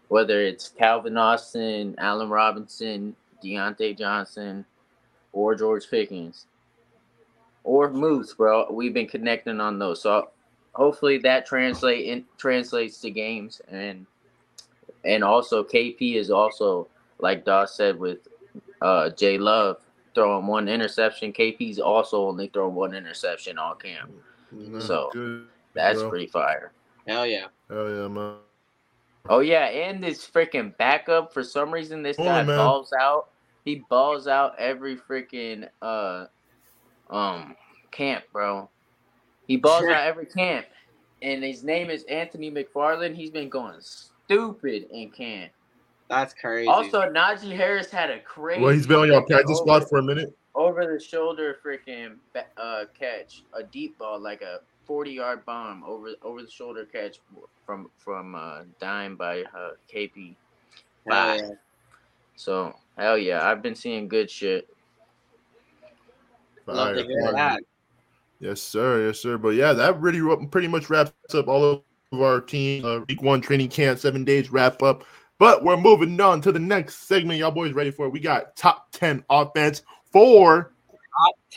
whether it's Calvin Austin, Allen Robinson, Diontae Johnson, or George Pickens, or Moose, bro. We've been connecting on those. So hopefully that translate in, translates to games and and also KP is also like Doss said with uh Jay Love throwing one interception. KP's also only throwing one interception all camp. That's So, good, That's bro. pretty fire. Hell yeah. Hell yeah, man. Oh yeah, and this freaking backup for some reason this Come guy on, man. balls out. He balls out every freaking uh um camp, bro. He balls out every camp. And his name is Anthony McFarland. He's been going stupid in camp. That's crazy. Also, Najee Harris had a crazy. Well, he's been on your practice over- squad for a minute. over the shoulder freaking uh catch a deep ball like a 40 yard bomb over over the shoulder catch from from uh dime by uh KP Bye. yeah. so hell yeah I've been seeing good shit Love to hear fire. that. Yes, sir. Yes, sir. But yeah, that really pretty much wraps up all of our team uh, week one training camp, seven days wrap up. But we're moving on to the next segment. Y'all boys ready for it? We got top 10 offense for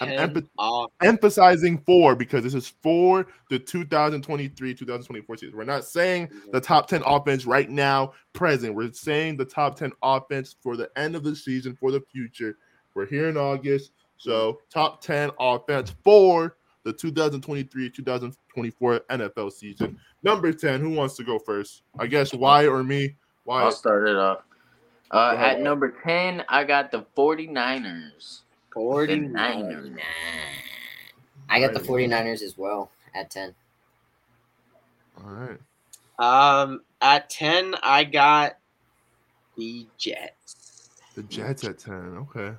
I'm 10 empath- emphasizing four because this is for the 2023 2024 season. We're not saying the top 10 offense right now, present. We're saying the top 10 offense for the end of the season, for the future. We're here in August. So, top 10 offense for the 2023 2024 NFL season. Number 10, who wants to go first? I guess why or me? Why? I'll start it off uh, at number 10 I got the 49ers 49. 49ers I got the Right. 49ers as well at 10. All right. Um, at 10, I got the Jets. The Jets at 10. Okay.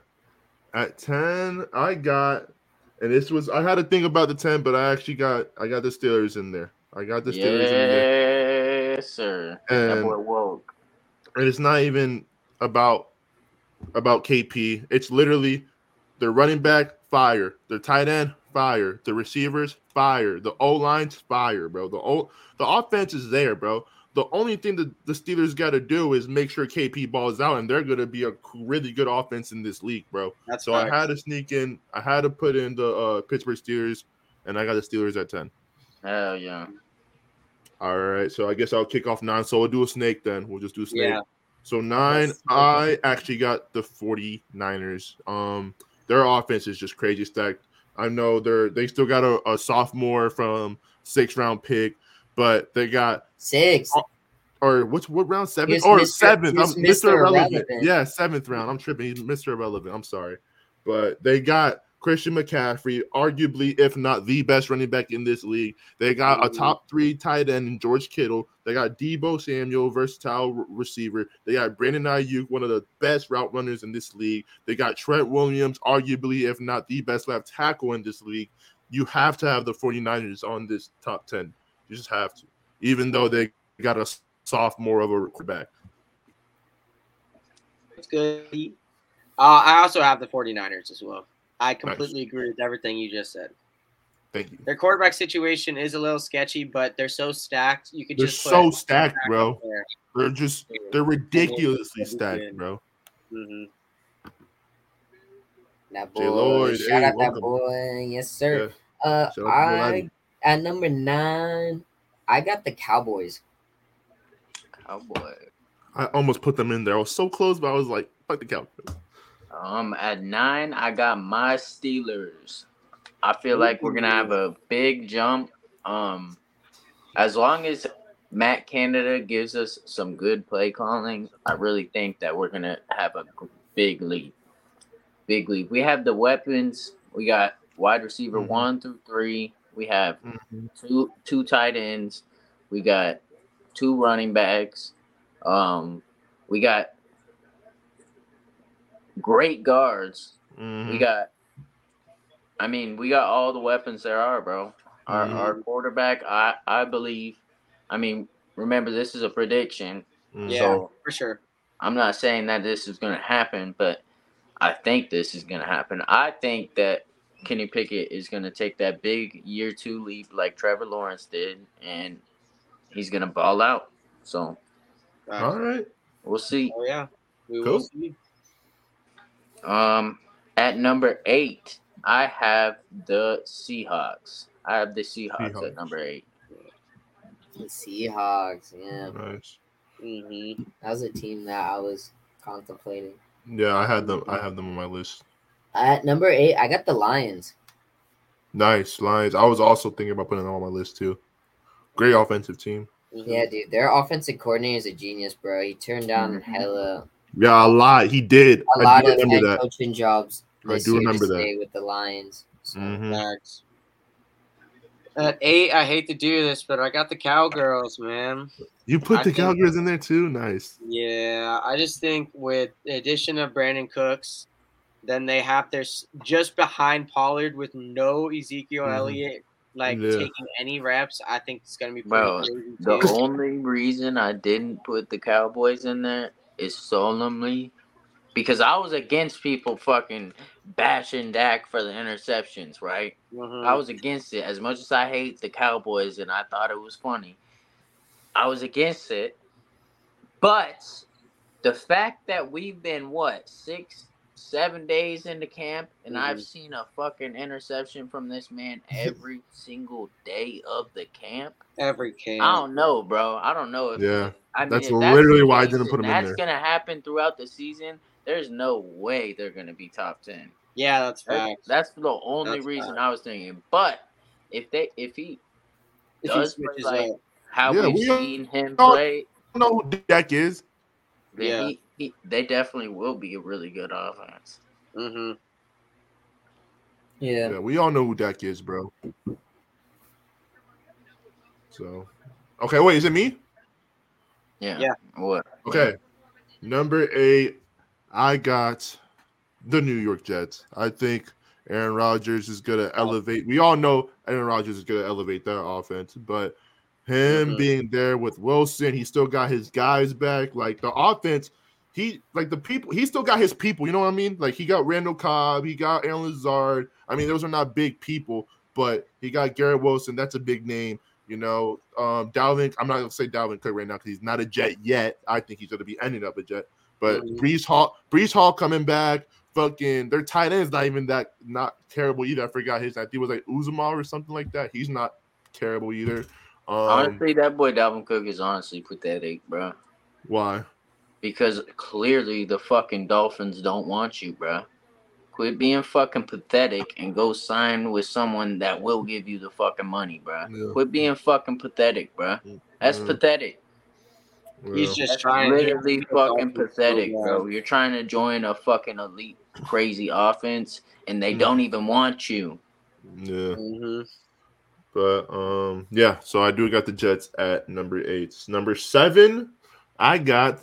At 10, I got and this was I had to think about the 10, but I actually got I got the Steelers in there. I got the Steelers in there. yes sir that And, boy woke and it's not even about about KP. It's literally the running back fire, the tight end fire, the receivers fire, the O lines fire, bro. The O the offense is there, bro. The only thing that the Steelers got to do is make sure KP balls out, and they're going to be a really good offense in this league, bro. That's So I had to sneak in. I had to put in the uh, Pittsburgh Steelers, and I got the Steelers at ten. hell yeah All right, so I guess I'll kick off nine. So we'll do a snake then. We'll just do a snake. Yeah. So nine, Yes. I actually got the 49ers. Um, their offense is just crazy stacked. I know they're they still got a, a sophomore from sixth round pick, but they got Six. Oh, or what's what round seven or Mr. seventh? I'm Mr. Irrelevant. Irrelevant. Yeah, seventh round. I'm tripping. He's Mr. Irrelevant. I'm sorry, but they got Christian McCaffrey, arguably if not the best running back in this league. They got a Mhm. top three tight end in George Kittle. They got Deebo Samuel, versatile re- receiver. They got Brandon Aiyuk, one of the best route runners in this league. They got Trent Williams, arguably if not the best left tackle in this league. You have to have the 49ers on this top 10. You just have to, even though they got a sophomore of a quarterback. It's good. Uh, I also have the 49ers as well. I completely agree with everything you just said. Thank you. Their quarterback situation is a little sketchy, but they're so stacked. You could They're just so stacked, bro. They're just they're ridiculously Yeah. stacked, bro. Mm-hmm. That Jay boy. Lloyd, Shout hey, out that boy. Yes, sir. Uh, Shout out to I at number nine, I got the Cowboys. cowboy I almost put them in there. I was so close, but I was like, fuck the Cowboys. Um, at nine, I got my Steelers. I feel like we're gonna have a big jump. Um, as long as Matt Canada gives us some good play calling, I really think that we're gonna have a big lead. Big lead. We have the weapons. We got wide receiver Mhm. one through three. We have Mhm. two two tight ends. We got two running backs. Um, we got great guards. We Mhm. got, I mean, we got all the weapons there are, bro. Our, Mhm. our quarterback, I I believe. I mean, remember this is a prediction, Mhm. Yeah. so For sure. I'm not saying that this is going to happen, but I think this is going to happen. I think that Kenny Pickett is going to take that big year two leap like Trevor Lawrence did, and he's going to ball out. So All right. we'll see. Oh yeah. We Cool. will see. Um, at number eight, I have the Seahawks. I have the Seahawks, Seahawks. at number eight. The Seahawks. Yeah, Nice. hmm that was a team that I was contemplating. Yeah, I had them. I have them on my list. At number eight, I got the Lions. Nice Lions. I was also thinking about putting them on my list too. Great offensive team. Yeah, dude, their offensive coordinator is a genius, bro. He turned down Mhm. hella Yeah, a lot. He did. a I lot do of head that. coaching jobs. I do year remember to that. with the Lions. So, Mhm. Facts. At eight, I hate to do this, but I got the Cowgirls, man. You put I the Cowgirls in there too. Nice. Yeah, I just think with the addition of Brandin Cooks, then they have their just behind Pollard with no Ezekiel Mhm. Elliott like Yeah. taking any reps. I think it's gonna be pretty Bro, crazy The too. only reason I didn't put the Cowboys in there is solemnly because I was against people fucking bashing Dak for the interceptions, right? Mhm. I was against it as much as I hate the Cowboys and I thought it was funny. I was against it. But the fact that we've been what, six, seven days into camp and I've Mhm. seen a fucking interception from this man every single day of the camp. Every camp. I don't know, bro. I don't know if Yeah. I mean, That's if literally the why I didn't put him in That's there. gonna happen throughout the season. There's no way they're gonna be top ten. Yeah, that's That's, that's the only That's reason fact. I was thinking. But if they if he If he does play like up. how Yeah, we've we seen him play, I don't know who Dak is. Yeah. he, he they definitely will be a really good offense. Mm-hmm. Yeah. Yeah, we all know who Dak is, bro. So, okay, wait, is it me? Yeah. Yeah. What? Okay, number eight, I got the New York Jets. I think Aaron Rodgers is gonna elevate. We all know Aaron Rodgers is gonna elevate that offense, but him Mhm. being there with Wilson, he still got his guys back. Like the offense, he like the people. He still got his people. You know what I mean? Like he got Randall Cobb, he got Aaron Lazard. I mean, those are not big people, but he got Garrett Wilson. That's a big name. You know, um, Dalvin. I'm not gonna say Dalvin Cook right now because he's not a Jet yet. I think he's gonna be ending up a Jet. But Mhm. Breece Hall, Breece Hall coming back. Fucking, their tight end is not even that not terrible either. I forgot his. I think it was like Uzomah or something like that. He's not terrible either. Um, honestly, that boy Dalvin Cook is honestly pathetic, bro. why? Because clearly the fucking Dolphins don't want you, bro. Quit being fucking pathetic and go sign with someone that will give you the fucking money, bro. Yeah. Quit being fucking pathetic, bro. That's Yeah. pathetic. He's just That's trying literally get fucking pathetic, so bro. You're trying to join a fucking elite, crazy offense, and they Mm. don't even want you. yeah. Mhm. But um, yeah. So I do got the Jets at number eight. Number seven, I got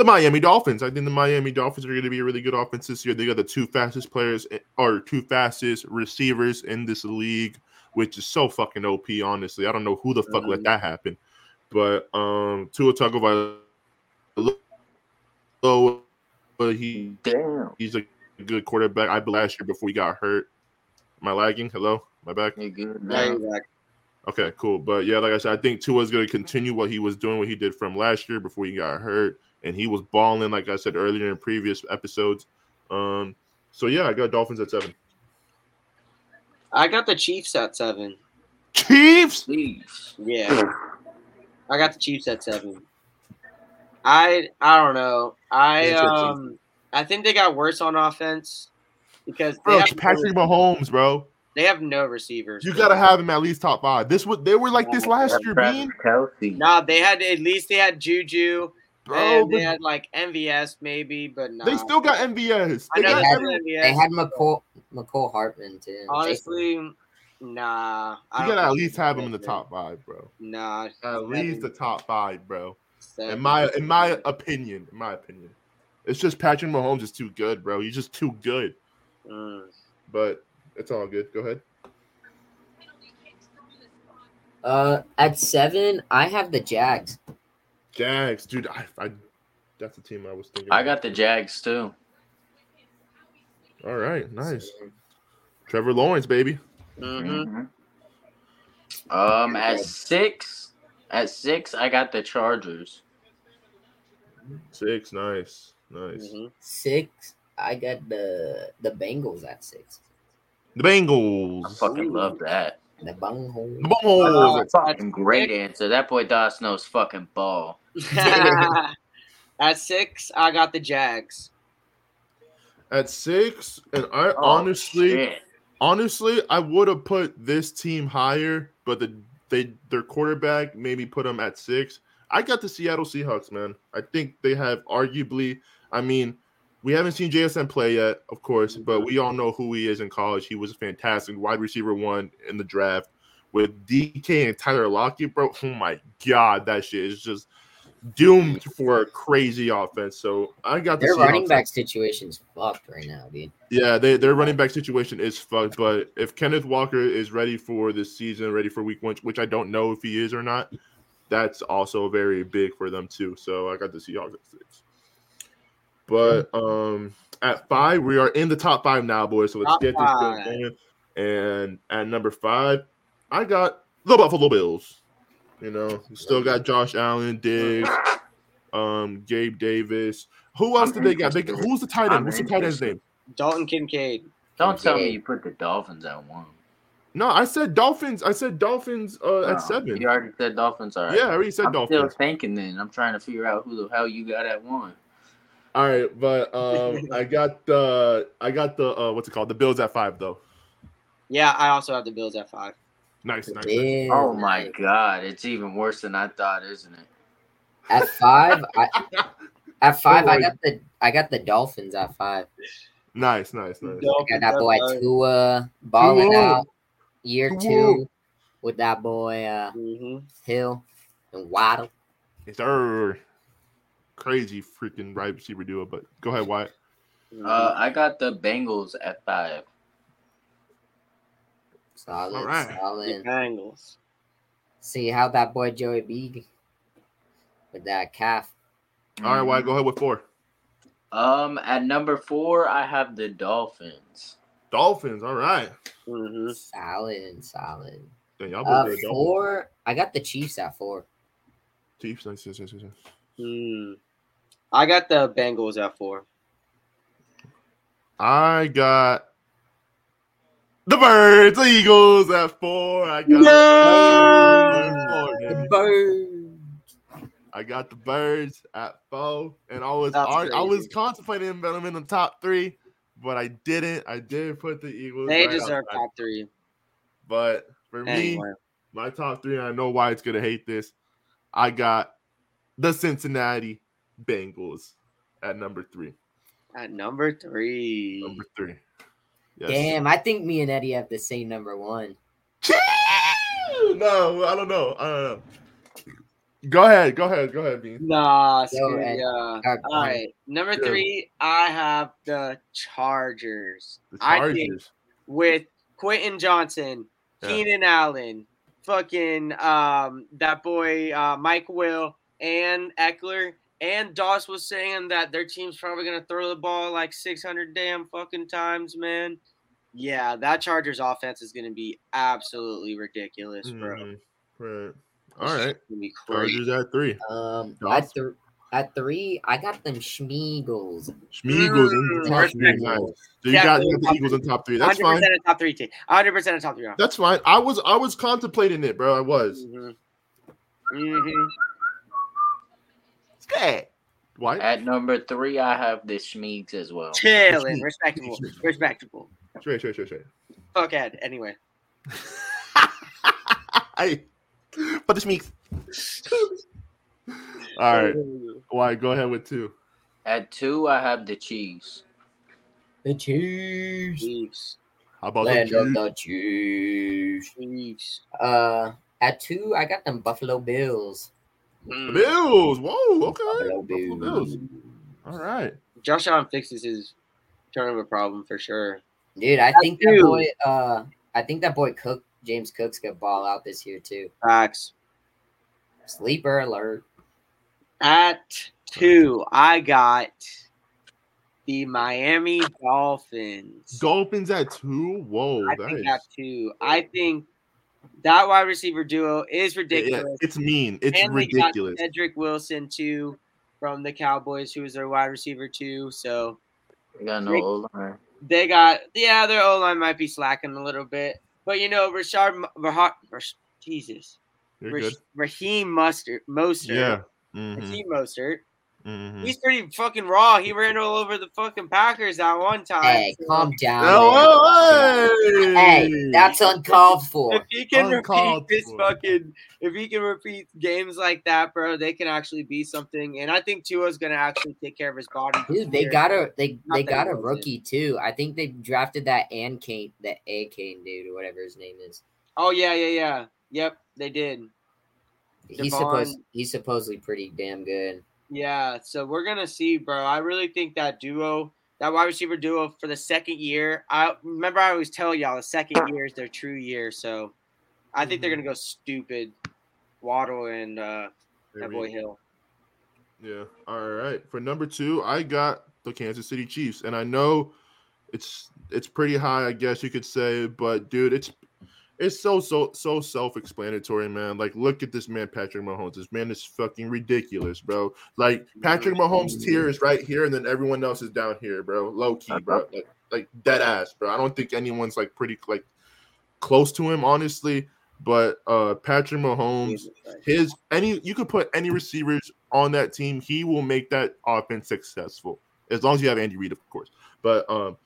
the Miami Dolphins. I think the Miami Dolphins are going to be a really good offense this year. They got the two fastest players or two fastest receivers in this league, which is so fucking OP. Honestly, I don't know who the fuck let Mhm. that happen. But um, Tua Tagovailoa, oh, but he Damn. he's a good quarterback. I believe last year before he got hurt. Am I lagging? Hello, my back. You're good Yeah, now. back. Okay, cool. But yeah, like I said, I think Tua's going to continue what he was doing, what he did from last year before he got hurt, and he was balling, like I said earlier in previous episodes. Um, so yeah, I got Dolphins at seven. I got the Chiefs at seven. Chiefs. Please. Yeah, I got the Chiefs at seven. I I don't know. I um I think they got worse on offense because Bro, have, it's Patrick Mahomes, bro. they have no receivers. You gotta have him at least top five. This would they were like this last year, Bean. Kelce. Nah, they had at least they had Juju Bro, and they had like MVS maybe, but nah. they still got MVS. They got they had every, MVS. They had Mecole Mecole Hardman too. honestly, nah. I you gotta at least have did him in the top five, bro. Nah, At least the top five, bro. seven. In my in my opinion, in my opinion, it's just Patrick Mahomes is too good, bro. He's just too good. Mm. But it's all good. Go ahead. Uh, at seven, I have the Jags. Jags, dude. I, I that's the team I was thinking. I of. got the Jags too. All right, nice. Trevor Lawrence, baby. hmm Mhm. Um, at six, at six, I got the Chargers. Six, nice, nice. hmm Six, I got the the Bengals at six. The Bengals. I Bengals. fucking love that. The bunghole. The Bengals. Fucking great answer. That boy Doss knows fucking ball. At six, I got the Jags. At six, and I Oh, honestly, shit. honestly, I would have put this team higher, but the they their quarterback maybe put them at six. I got the Seattle Seahawks, man. I think they have arguably. I mean, we haven't seen JSN play yet, of course, but we all know who he is in college. He was a fantastic wide receiver one in the draft. with DK and Tyler Lockett, bro. Oh my god, that shit is just doomed for a crazy offense. So I got the Their running back situation's fucked right now, dude. Yeah, they, their running back situation is fucked. But if Kenneth Walker is ready for this season, ready for week one, which I don't know if he is or not, that's also very big for them too. So I got the Seahawks at six. But um at five, we are in the top five now, boys. So let's Top get this going. And at number five, I got the Buffalo Bills. You know, still got Josh Allen, Diggs, um, Gabe Davis. Who else did they got? They, who's the tight end? I'm What's the tight end's name? Dalton Kincaid. Don't tell me you put the Dolphins at one. No, I said Dolphins. I said Dolphins uh, Oh, at seven. You already said Dolphins. All right. Yeah, I already said I'm still Dolphins. thinking. Then I'm trying to figure out who the hell you got at one. All right, but um, I got the I got the uh, what's it called? The Bills at five though. Yeah, I also have the Bills at five. Nice, nice. nice. Oh my god, it's even worse than I thought, isn't it? At five, I, at five, I got the I got the Dolphins at five. Nice, nice, nice. I got that boy Tua balling Tua. out year Tua. two with that boy uh, hmm Hill and Waddle. It's our crazy freaking right receiver duo. But go ahead, Wyatt. Uh, I got the Bengals at five. Solid, All right. the solid. Bengals. See how that boy Joey B with that calf. All right, Why go ahead with four. Um, at number four, I have the Dolphins. Dolphins. All right. hmm Solid, solid. Damn, y'all Uh, both good. Four. I got the Chiefs at four. Chiefs. Nice, nice, nice, nice, nice. Mm. I got the Bengals at four. I got the Birds, the Eagles at four. I got No! four, baby. Birds. I got the birds at four, and I was That's ar- I was contemplating them in the top three, but I didn't. I did put the Eagles. They right deserve outside. top three. But for me, my top three, and I know why it's gonna hate this. I got the Cincinnati Bengals at number three. At number three. Number three. Yes. Damn, I think me and Eddie have the same number one. No, I don't know. I don't know. Go ahead. Go ahead. Go ahead, Bean. Nah, Yo, screw and- ya. uh, All right. Number Yeah. three, I have the Chargers. The I think Chargers. with Quentin Johnston, Yeah. Keenan Allen, fucking um that boy uh Mike Will and Ekeler. And Doss was saying that their team's probably gonna throw the ball like 600 damn fucking times, man. Yeah, that Chargers offense is gonna be absolutely ridiculous, bro. Mhm. Right. All right. just gonna be crazy. Chargers at three. Um, at, th- at three, I got them Schmeagles. Schmeagles in Mm, the top three. respect. Nice. So you Yeah, got, you got the top Eagles in three. top three. That's 100% fine. a top three team. 100% a top three. That's fine. I was I was contemplating it, bro. I was. hmm hmm Scared. Why? At number three, I have the Schmeeks as well. Chilling, respectable, respectable. Straight, straight, straight, straight. Fuck Ed. Anyway, I but the Schmeeks. All right. Why? Go ahead with two. At two, I have the cheese. The cheese. Chiefs, How about the Land of Chiefs? the Chiefs. Chiefs. Uh, at two, I got them Buffalo Bills. The Mm. Bills. Whoa. Okay. Buffalo Buffalo Bills. Bills. All right. Josh Allen fixes his turnover problem for sure. Dude, I think that two. boy. Uh, I think that boy Cook, James Cook's gonna ball out this year too. Facts. Sleeper alert. At two, I got the Miami Dolphins. Dolphins at two. Whoa. I that think is- at two. I think that wide receiver duo is yeah, ridiculous. it's mean. It's and they got ridiculous. Cedric Wilson too from the Cowboys, who is their wide receiver too. So We got no Rick- O line. They got yeah, their O line might be slacking a little bit, but you know, Rahad, Rash, Jesus, You're Rash, good. Raheem Mustard, Mostert, Yeah. Mhm, Raheem Mostert. Mhm. He's pretty fucking raw. He ran all over the fucking Packers that one time. Hey, calm down. Oh, man. hey! Hey, that's uncalled for. If he can repeat this for. fucking, if he can repeat games like that, bro, they can actually be something. And I think Tua's gonna actually take care of his body. Dude, they got a they Not they got a wasn't. rookie too. I think they drafted that and Kane, that Achane dude or whatever his name is. Oh yeah, yeah, yeah. Yep, they did. He's Devon- supposed he's supposedly pretty damn good. Yeah, so we're gonna see, bro. I really think that duo, that wide receiver duo for the second year. I remember I always tell y'all the second year is their true year. So I think they're gonna go stupid. Waddle and uh that boy Hill. Yeah. All right. For number two, I got the Kansas City Chiefs, and I know it's it's pretty high, I guess you could say, but dude, it's it's so so so self-explanatory, man. Like, look at this man, Patrick Mahomes. This man is fucking ridiculous, bro. Like Patrick Mahomes' tier is right here, and then everyone else is down here, bro. Low key, bro. Like, like dead ass, bro. I don't think anyone's like pretty like close to him, honestly. But uh Patrick Mahomes, his any you could put any receivers on that team, he will make that offense successful as long as you have Andy Reid, of course. But um,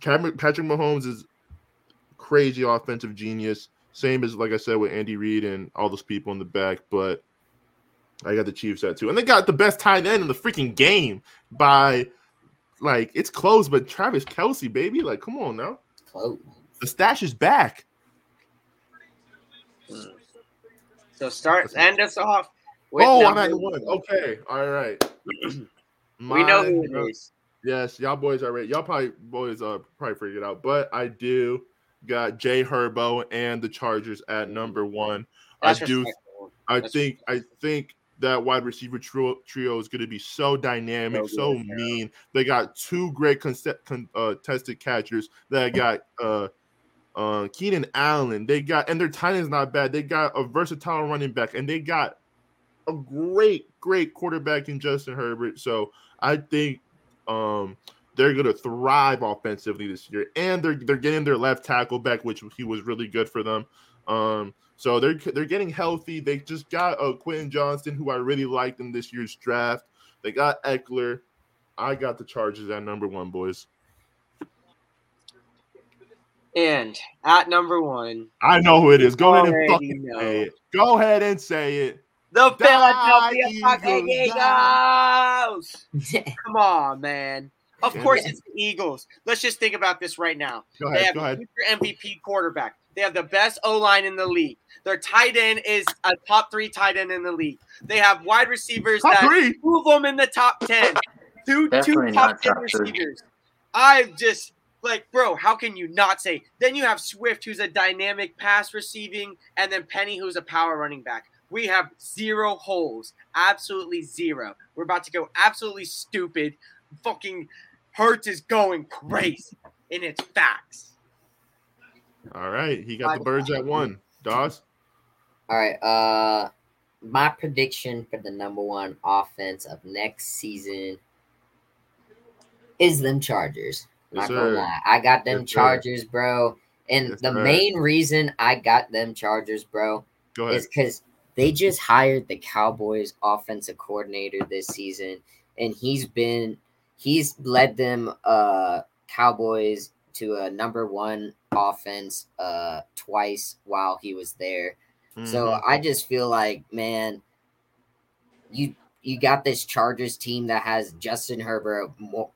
Patrick Mahomes is crazy offensive genius. Same as like I said with Andy Reid and all those people in the back. But I got the Chiefs at two, and they got the best tight end in the freaking game by like it's close, but Travis Kelce, baby, like come on now, Close. the stash is back. So start end us off. Oh, I'm at one. Okay, all right. We know who My- it is. Yes, y'all boys are ready. Y'all probably boys uh probably figured it out, but I do got Jay Herbo and the Chargers at number one. That's I do. I think. I think that wide receiver trio, trio is going to be so dynamic, So yeah. mean. They got two great concept, con, uh, tested catchers. They got uh, uh, Keenan Allen. They got and their tight end's not bad. They got a versatile running back, and they got a great, great quarterback in Justin Herbert. So I think um, they're going to thrive offensively this year, and they're they're getting their left tackle back, which he was really good for them. Um, so they're they're getting healthy. They just got uh, Quentin Johnston, who I really liked in this year's draft. They got Ekeler. I got the Chargers at number one, boys. And at number one, I know who it is. Go ahead and fucking know. say it. Go ahead and say it. the Die, Philadelphia fucking Eagles, Eagles. Come on, man. Of Yeah. course, it's the Eagles. Let's just think about this right now. Go They ahead. have Go a ahead. future MVP quarterback. They have the best O line in the league. Their tight end is a top three tight end in the league. They have wide receivers Top that three. move them in the top ten. Two, two top ten top receivers. I just like, bro. How can you not say? Then you have Swift, who's a dynamic pass receiving, and then Penny, who's a power running back. We have zero holes, absolutely zero. We're about to go absolutely stupid. Fucking Hurts is going crazy, and it's facts. All right. He got the birds at one. Dawes. All right. Uh, my prediction for the number one offense of next season is them Chargers. Yes, Not gonna sir. lie, I got them Yes, sir. Chargers, bro. And Yes, the sir. main reason I got them Chargers, bro, is because they just hired the Cowboys offensive coordinator this season, and he's been he's led them uh Cowboys to a number one offense uh twice while he was there. So Mhm. I just feel like, man, you you got this Chargers team that has Justin Herbert. More,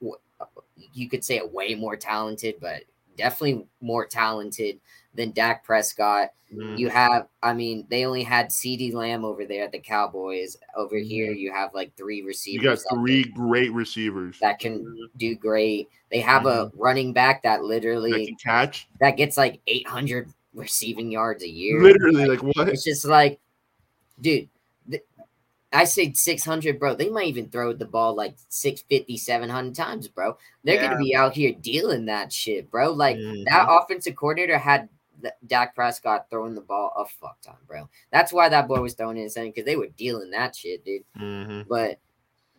you could say a way more talented, but definitely more talented than Dak Prescott. Mhm. You have, I mean, they only had CeeDee Lamb over there at the Cowboys. Over here, you have like three receivers. you got three great receivers that can do great. They have a running back that that literally can catch. that gets like 800 receiving yards a year. Literally, like what? It's just like, dude, th- I say 600, bro. They might even throw the ball like 650, 700 times, bro. They're going to be out here dealing that shit, bro. Like, Mhm. that offensive coordinator had Dak Prescott throwing the ball a fuck ton, bro. That's why that boy was throwing it insane because they were dealing that shit, dude. Mhm. But,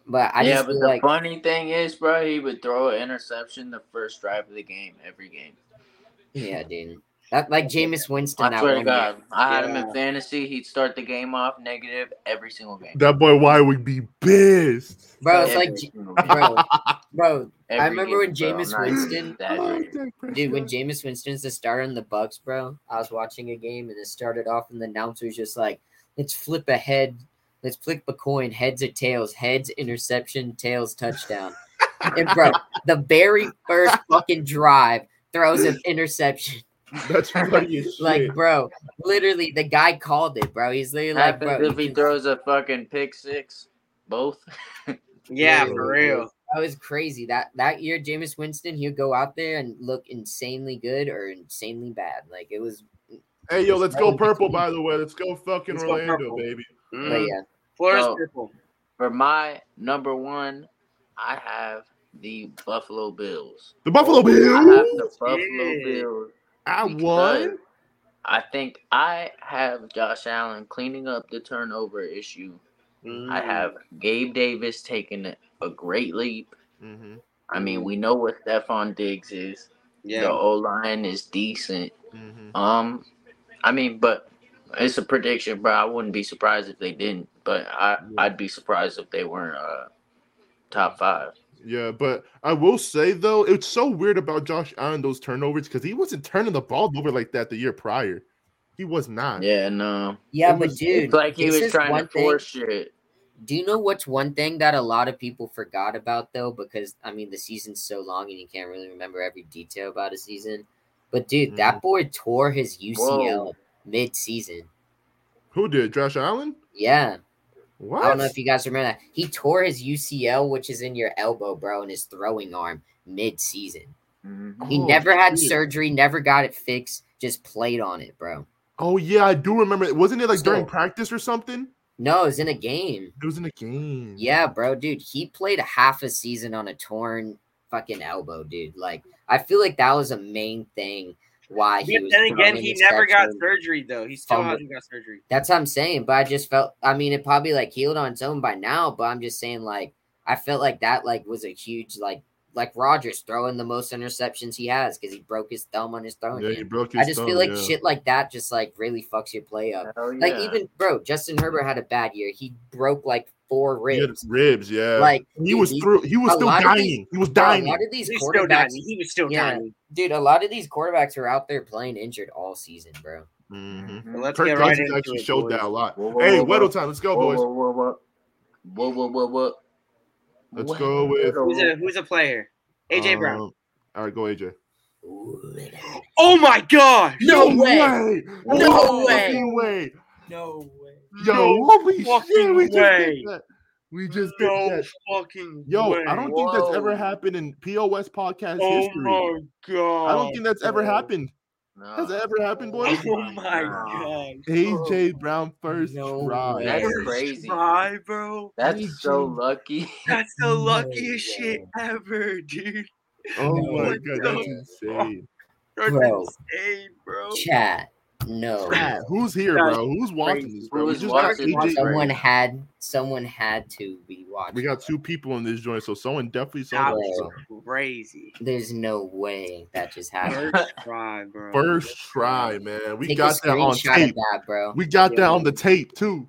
but I yeah, just but feel the like, funny thing is, bro, he would throw an interception the first drive of the game every game. yeah, dude. That, like Jameis Winston. I swear to one year. God, I had him in fantasy. He'd start the game off negative every single game. That boy why would be pissed. Bro, it's Every like, J- single game. Bro, bro, I remember game, when bro. Jameis Winston- exaggerating. Dude, when Jameis Winston's the starter in the Bucs, bro, I was watching a game and it started off and the announcer was just like, let's flip a head, let's flip a coin, heads or tails, heads interception, tails touchdown. and bro, the very first fucking drive throws an interception. That's funny as shit. Like, bro, literally, the guy called it, bro. He's literally like, Happens bro, if he you- throws a fucking pick six. Both. Yeah, Yeah, for real. That was crazy. That that year, Jameis Winston, he'd go out there and look insanely good or insanely bad. Like it was, hey, yo, let's go purple. between- By the way, let's go fucking Let's Orlando, purple. baby. but Mhm. yeah, Florida's So- purple. For my number one, I have the Buffalo Bills. The Buffalo I have the Bills. Buffalo Yeah. Bills. I won. I think I have Josh Allen cleaning up the turnover issue. I Mm. have Gabe Davis taking a great leap. Mm-hmm. I mean, we know what Stefon Diggs is. Yeah. The Yeah. O line is decent. Mm-hmm. Um, I mean, but it's a prediction, bro. I wouldn't be surprised if they didn't, but I I'd be surprised if they weren't uh top five. Yeah, but I will say though, it's so weird about Josh Allen those turnovers because he wasn't turning the ball over like that the year prior. He was not. Yeah, no, yeah, It but was- dude, it's like he was trying one to thing- force shit. Do you know what's one thing that a lot of people forgot about though? Because I mean, the season's so long and you can't really remember every detail about a season. But dude, that boy tore his UCL mid-season. Who did? Josh Allen? Yeah, What? I don't know if you guys remember that. He tore his UCL, which is in your elbow, bro, and his throwing arm mid-season. Mhm. He Oh, never had shit. surgery, never got it fixed, just played on it, bro. Oh yeah, I do remember. it. Wasn't it like during practice or something? No, it was in a game. It was in a game. Yeah, bro, dude, he played a half a season on a torn fucking elbow, dude. Like, I feel like that was a main thing why he But was. then again, he never got surgery though. He still Fumble. hasn't got surgery. That's what I'm saying, but I just felt. I mean, it probably like healed on its own by now, but I'm just saying, like, I felt like that like was a huge like like Rodgers throwing the most interceptions he has because he broke his thumb on his throwing. Yeah, he broke his I just thumb, feel like yeah. shit like that just like really fucks your play up. Hell Like yeah. even bro, Justin Herbert had a bad year. He broke like four He had ribs. ribs, yeah. Like he dude, was he- through. He was still dying. these- he was bro, dying. A lot of these He's still quarterbacks, He was still Yeah. dying. dude. A lot of these quarterbacks are out there playing injured all season, bro. Mhm. Mhm. Well, let's Kirk get right Cousins into actually it, showed boys. that a lot. Whoa, whoa, hey, whoa, Weddle whoa. time. Let's go, Whoa, boys. whoa, whoa, whoa, whoa, whoa, whoa, whoa. Let's What? go with. Who's a who's a player? AJ Brown. um, All right, go AJ. Oh my gosh! No No way. way! No way. fucking way! No way. Yo, No holy shit! We just way. did that. We just did No that. fucking Yo, way. I don't think that's ever happened in POS podcast Oh history. my god! I don't think that's ever happened. No. Has that ever happened, boys? Oh my god! AJ Brown first No try. way. That's First crazy. try, bro. That's so lucky. That's the luckiest way. shit ever, dude. Oh No my god, that's insane. That's Bro. insane, bro. Chat. No. Chat, who's here, bro? Who's watching this, bro? We Who's just got watching AJ. this? Someone had someone had to be watching. We got two people in this joint, so someone definitely saw That that. was crazy. There's no way that just happened. First try, bro. First try, man. We Take got that on tape. that, bro. We got that on the tape too.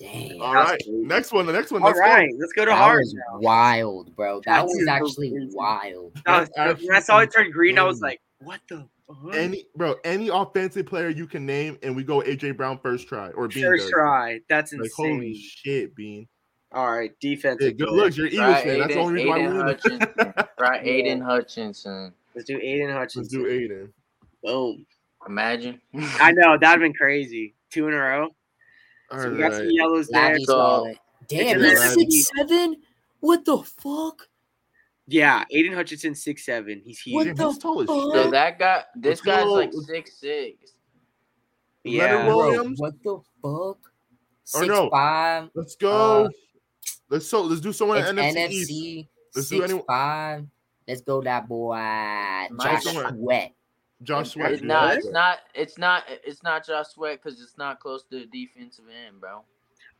Dang. All right. Crazy. next one. The next one. All Let's right, let's go to That hard. was wild, bro. That That's was so actually crazy. wild. That was- That's when I saw it turn green, I was like, "What the go. fuck?" Any bro, any offensive player you can name, and we go AJ Brown first try or Bean First try. That's Like insane. holy shit, Bean. All right, defense. Hey, good looks. You're Eagles fan. That's the only reason why Aidan, we win. Hutchinson. Try Aidan Hutchinson. Let's do Aidan Hutchinson. Let's do Aidan. Boom. Imagine. I know that'd been crazy. Two in a row. All So we got some yellows there. So- Damn, It's he's six seven. What the fuck? Yeah, Aidan Hutchinson, six seven. He's huge. Damn, the he's tall as fuck? So that guy, this Let's guy's go. like six six. Yeah. Leonard Bro, Williams. what the fuck? Or Six no. five. Let's go. Uh, let's so let's do someone It's in NFC, NFC. East. Let's do six five. Let's go that boy. Josh someone- Sweat. Josh Sweat. It's not. It's not. It's not. It's not Josh Sweat because it's not close to the defensive end, bro.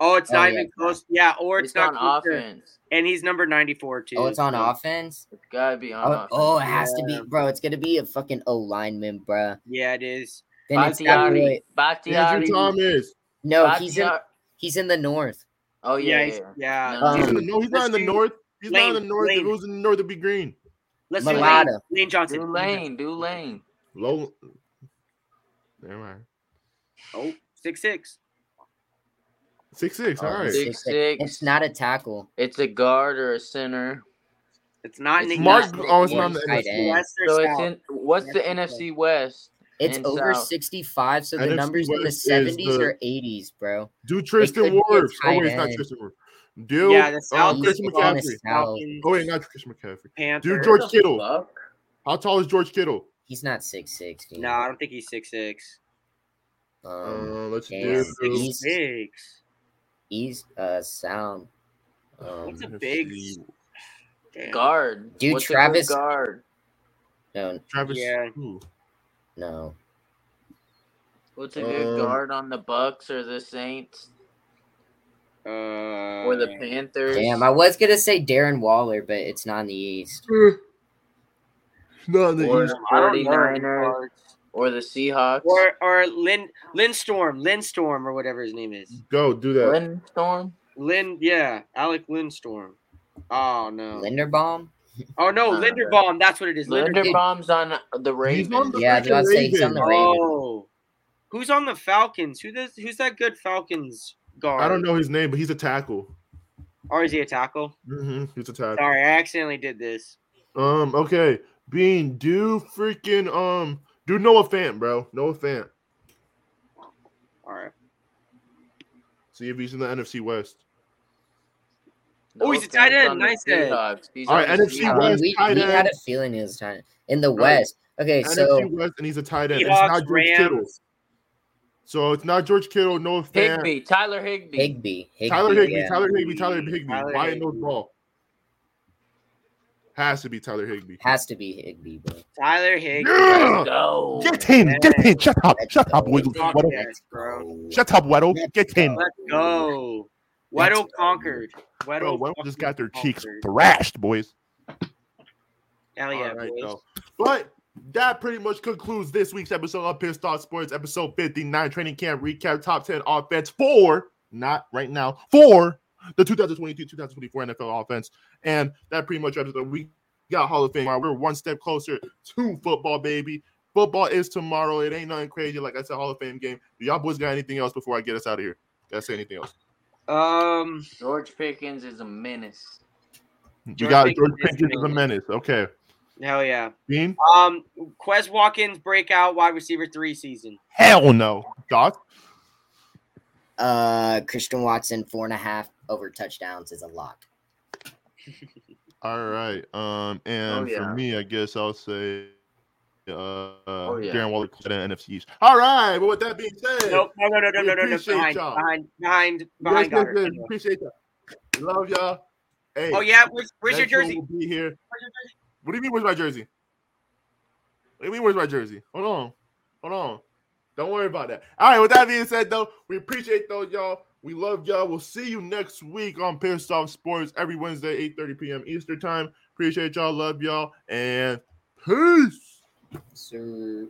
Oh, it's Oh, not yeah, even close. Yeah, or it's, It's, not on close offense. And he's number ninety four too. Oh, it's on so- offense. It's gotta be on Oh, offense. oh, it has to be, bro. It's gonna be a fucking O lineman, bro. Yeah, it is. Then it's. Bakhtiari. Bakhtiari. Andrew Thomas. No, he's in. He's in the north. Oh Yeah, yeah. he's- yeah. yeah. No, He's in Um, the, no, he's not in the north. He's not in the Lane, north. If Lane. it was in the north, it'd be green. Let's do Lane, Lane Johnson. Do Lane. Do Lane. Low. Never mind. Oh, six six. Six six. All Oh. Six, six. six. It's not a tackle. It's a guard or a center. It's not in It's the Mark. Oh, it's not in the NFC. West So it's in what's the NFC West? It's over South. 65, so the NFC numbers in the 70s the- or 80s, bro. Do Tristan be Wirfs. Oh wait, it's not. Tristan Wirfs. Do Yeah, the um, South Christian is on the McCaffrey. South. Oh wait, not Christian McCaffrey. Panthers. Dude, George Kittle. fuck? How tall is George Kittle? He's not six six. No, I don't think he's six six. Um, Uh, let's do. He's- Six. He's uh sound. Um, What's a big- Damn. Guard. Dude, What's Travis- guard. no, Travis. Yeah. who? no. What's a good Um, guard on the Bucs or the Saints Uh, or the Panthers? Damn, I was gonna say Darren Waller, but it's not in the East. No, the Or- East. I don't 49ers. Guards. or the Seahawks? Or or Lynn Lindstrom, Lindstrom or whatever his name is. Go do that. Windstorm? Lynn, yeah, Alec Lindstrom. Oh no. Linderbaum? Oh no, Nah, Linderbaum. That's what it is. Linderbaum. Linderbaum's on the Ravens. on the- Yeah, I was about to say he's on the Ravens. Ravens. Oh, who's on the Falcons? Who does? Who's that good Falcons guard? I don't know his name, but he's a tackle. Or is he a tackle? Mm-hmm. He's a tackle. Sorry, I accidentally did this. Um. Okay. Bean, do freaking um, do Noah Fant, bro. Noah Fant. All right. See if he's in the NFC West. Oh, he's a tight offense end. Nice guy. Seahawks. He's All on right, the NFC I Seahawks. mean, West, we, tight we had a feeling he was trying in the Right. West. Okay, NFC so West, and he's a tight end. It's not George Kittle. So it's not George Kittle. Noah Fant. Higbee, Tyler Higbee. Higbee, Higbee, Tyler Higbee, yeah. Tyler Higbee, Tyler Higbee. Tyler Why Higbee. no ball? Has to be Tyler Higbee. has to be Higbee, bro. Tyler Higgs. Yeah! Go. Get him! Get him! Shut up! Let's Shut up, go. Wiggle. Talk Weddle. that, bro. Shut up, Weddle. Get him. Let's go. Let's Weddle conquered. Bro, Weddle, Weddle just got their fucking cheeks thrashed, boys. Hell yeah, All right, boys. though. But that pretty much concludes this week's episode of Pissed Off Sports, episode 59, training camp recap, top 10 offense for, not right now, for the 2022-2024 NFL offense. And that pretty much wraps it up. We got Hall of Fame. We're one step closer to football, baby. Football is tomorrow. It ain't nothing crazy. Like I said, Hall of Fame game. Do y'all boys got anything else before I get us out of here? Gotta say anything else? Um, George Pickens is a menace. You got Pickens George Pickens is a menace. menace. Okay. hell yeah. Bean? Um, Quez Watkins breakout wide receiver three season. Hell no. Doc? Uh, Christian Watson four and a half over touchdowns is a lock. All right. Um, and Oh, yeah. for me, I guess I'll say uh, Oh, yeah. Darren Waller Clyde and NFC East. All right. But with that being said, Nope, no, no, no, no, We no, no, no. appreciate Behind, y'all. behind, behind, you guys behind. did Goddard. good. appreciate that. Love y'all. Hey, Oh yeah, where's, where's your next one jersey? Will be here. Where's your jersey? What do you mean? Where's my jersey? What do you mean? Where's my jersey? Hold on. Hold on. Don't worry about that. All right. With that being said, though, we appreciate those y'all. We love y'all. We'll see you next week on Pissed Off Sports every Wednesday, 8:30 p.m. Eastern time. Appreciate y'all. Love y'all. And peace. So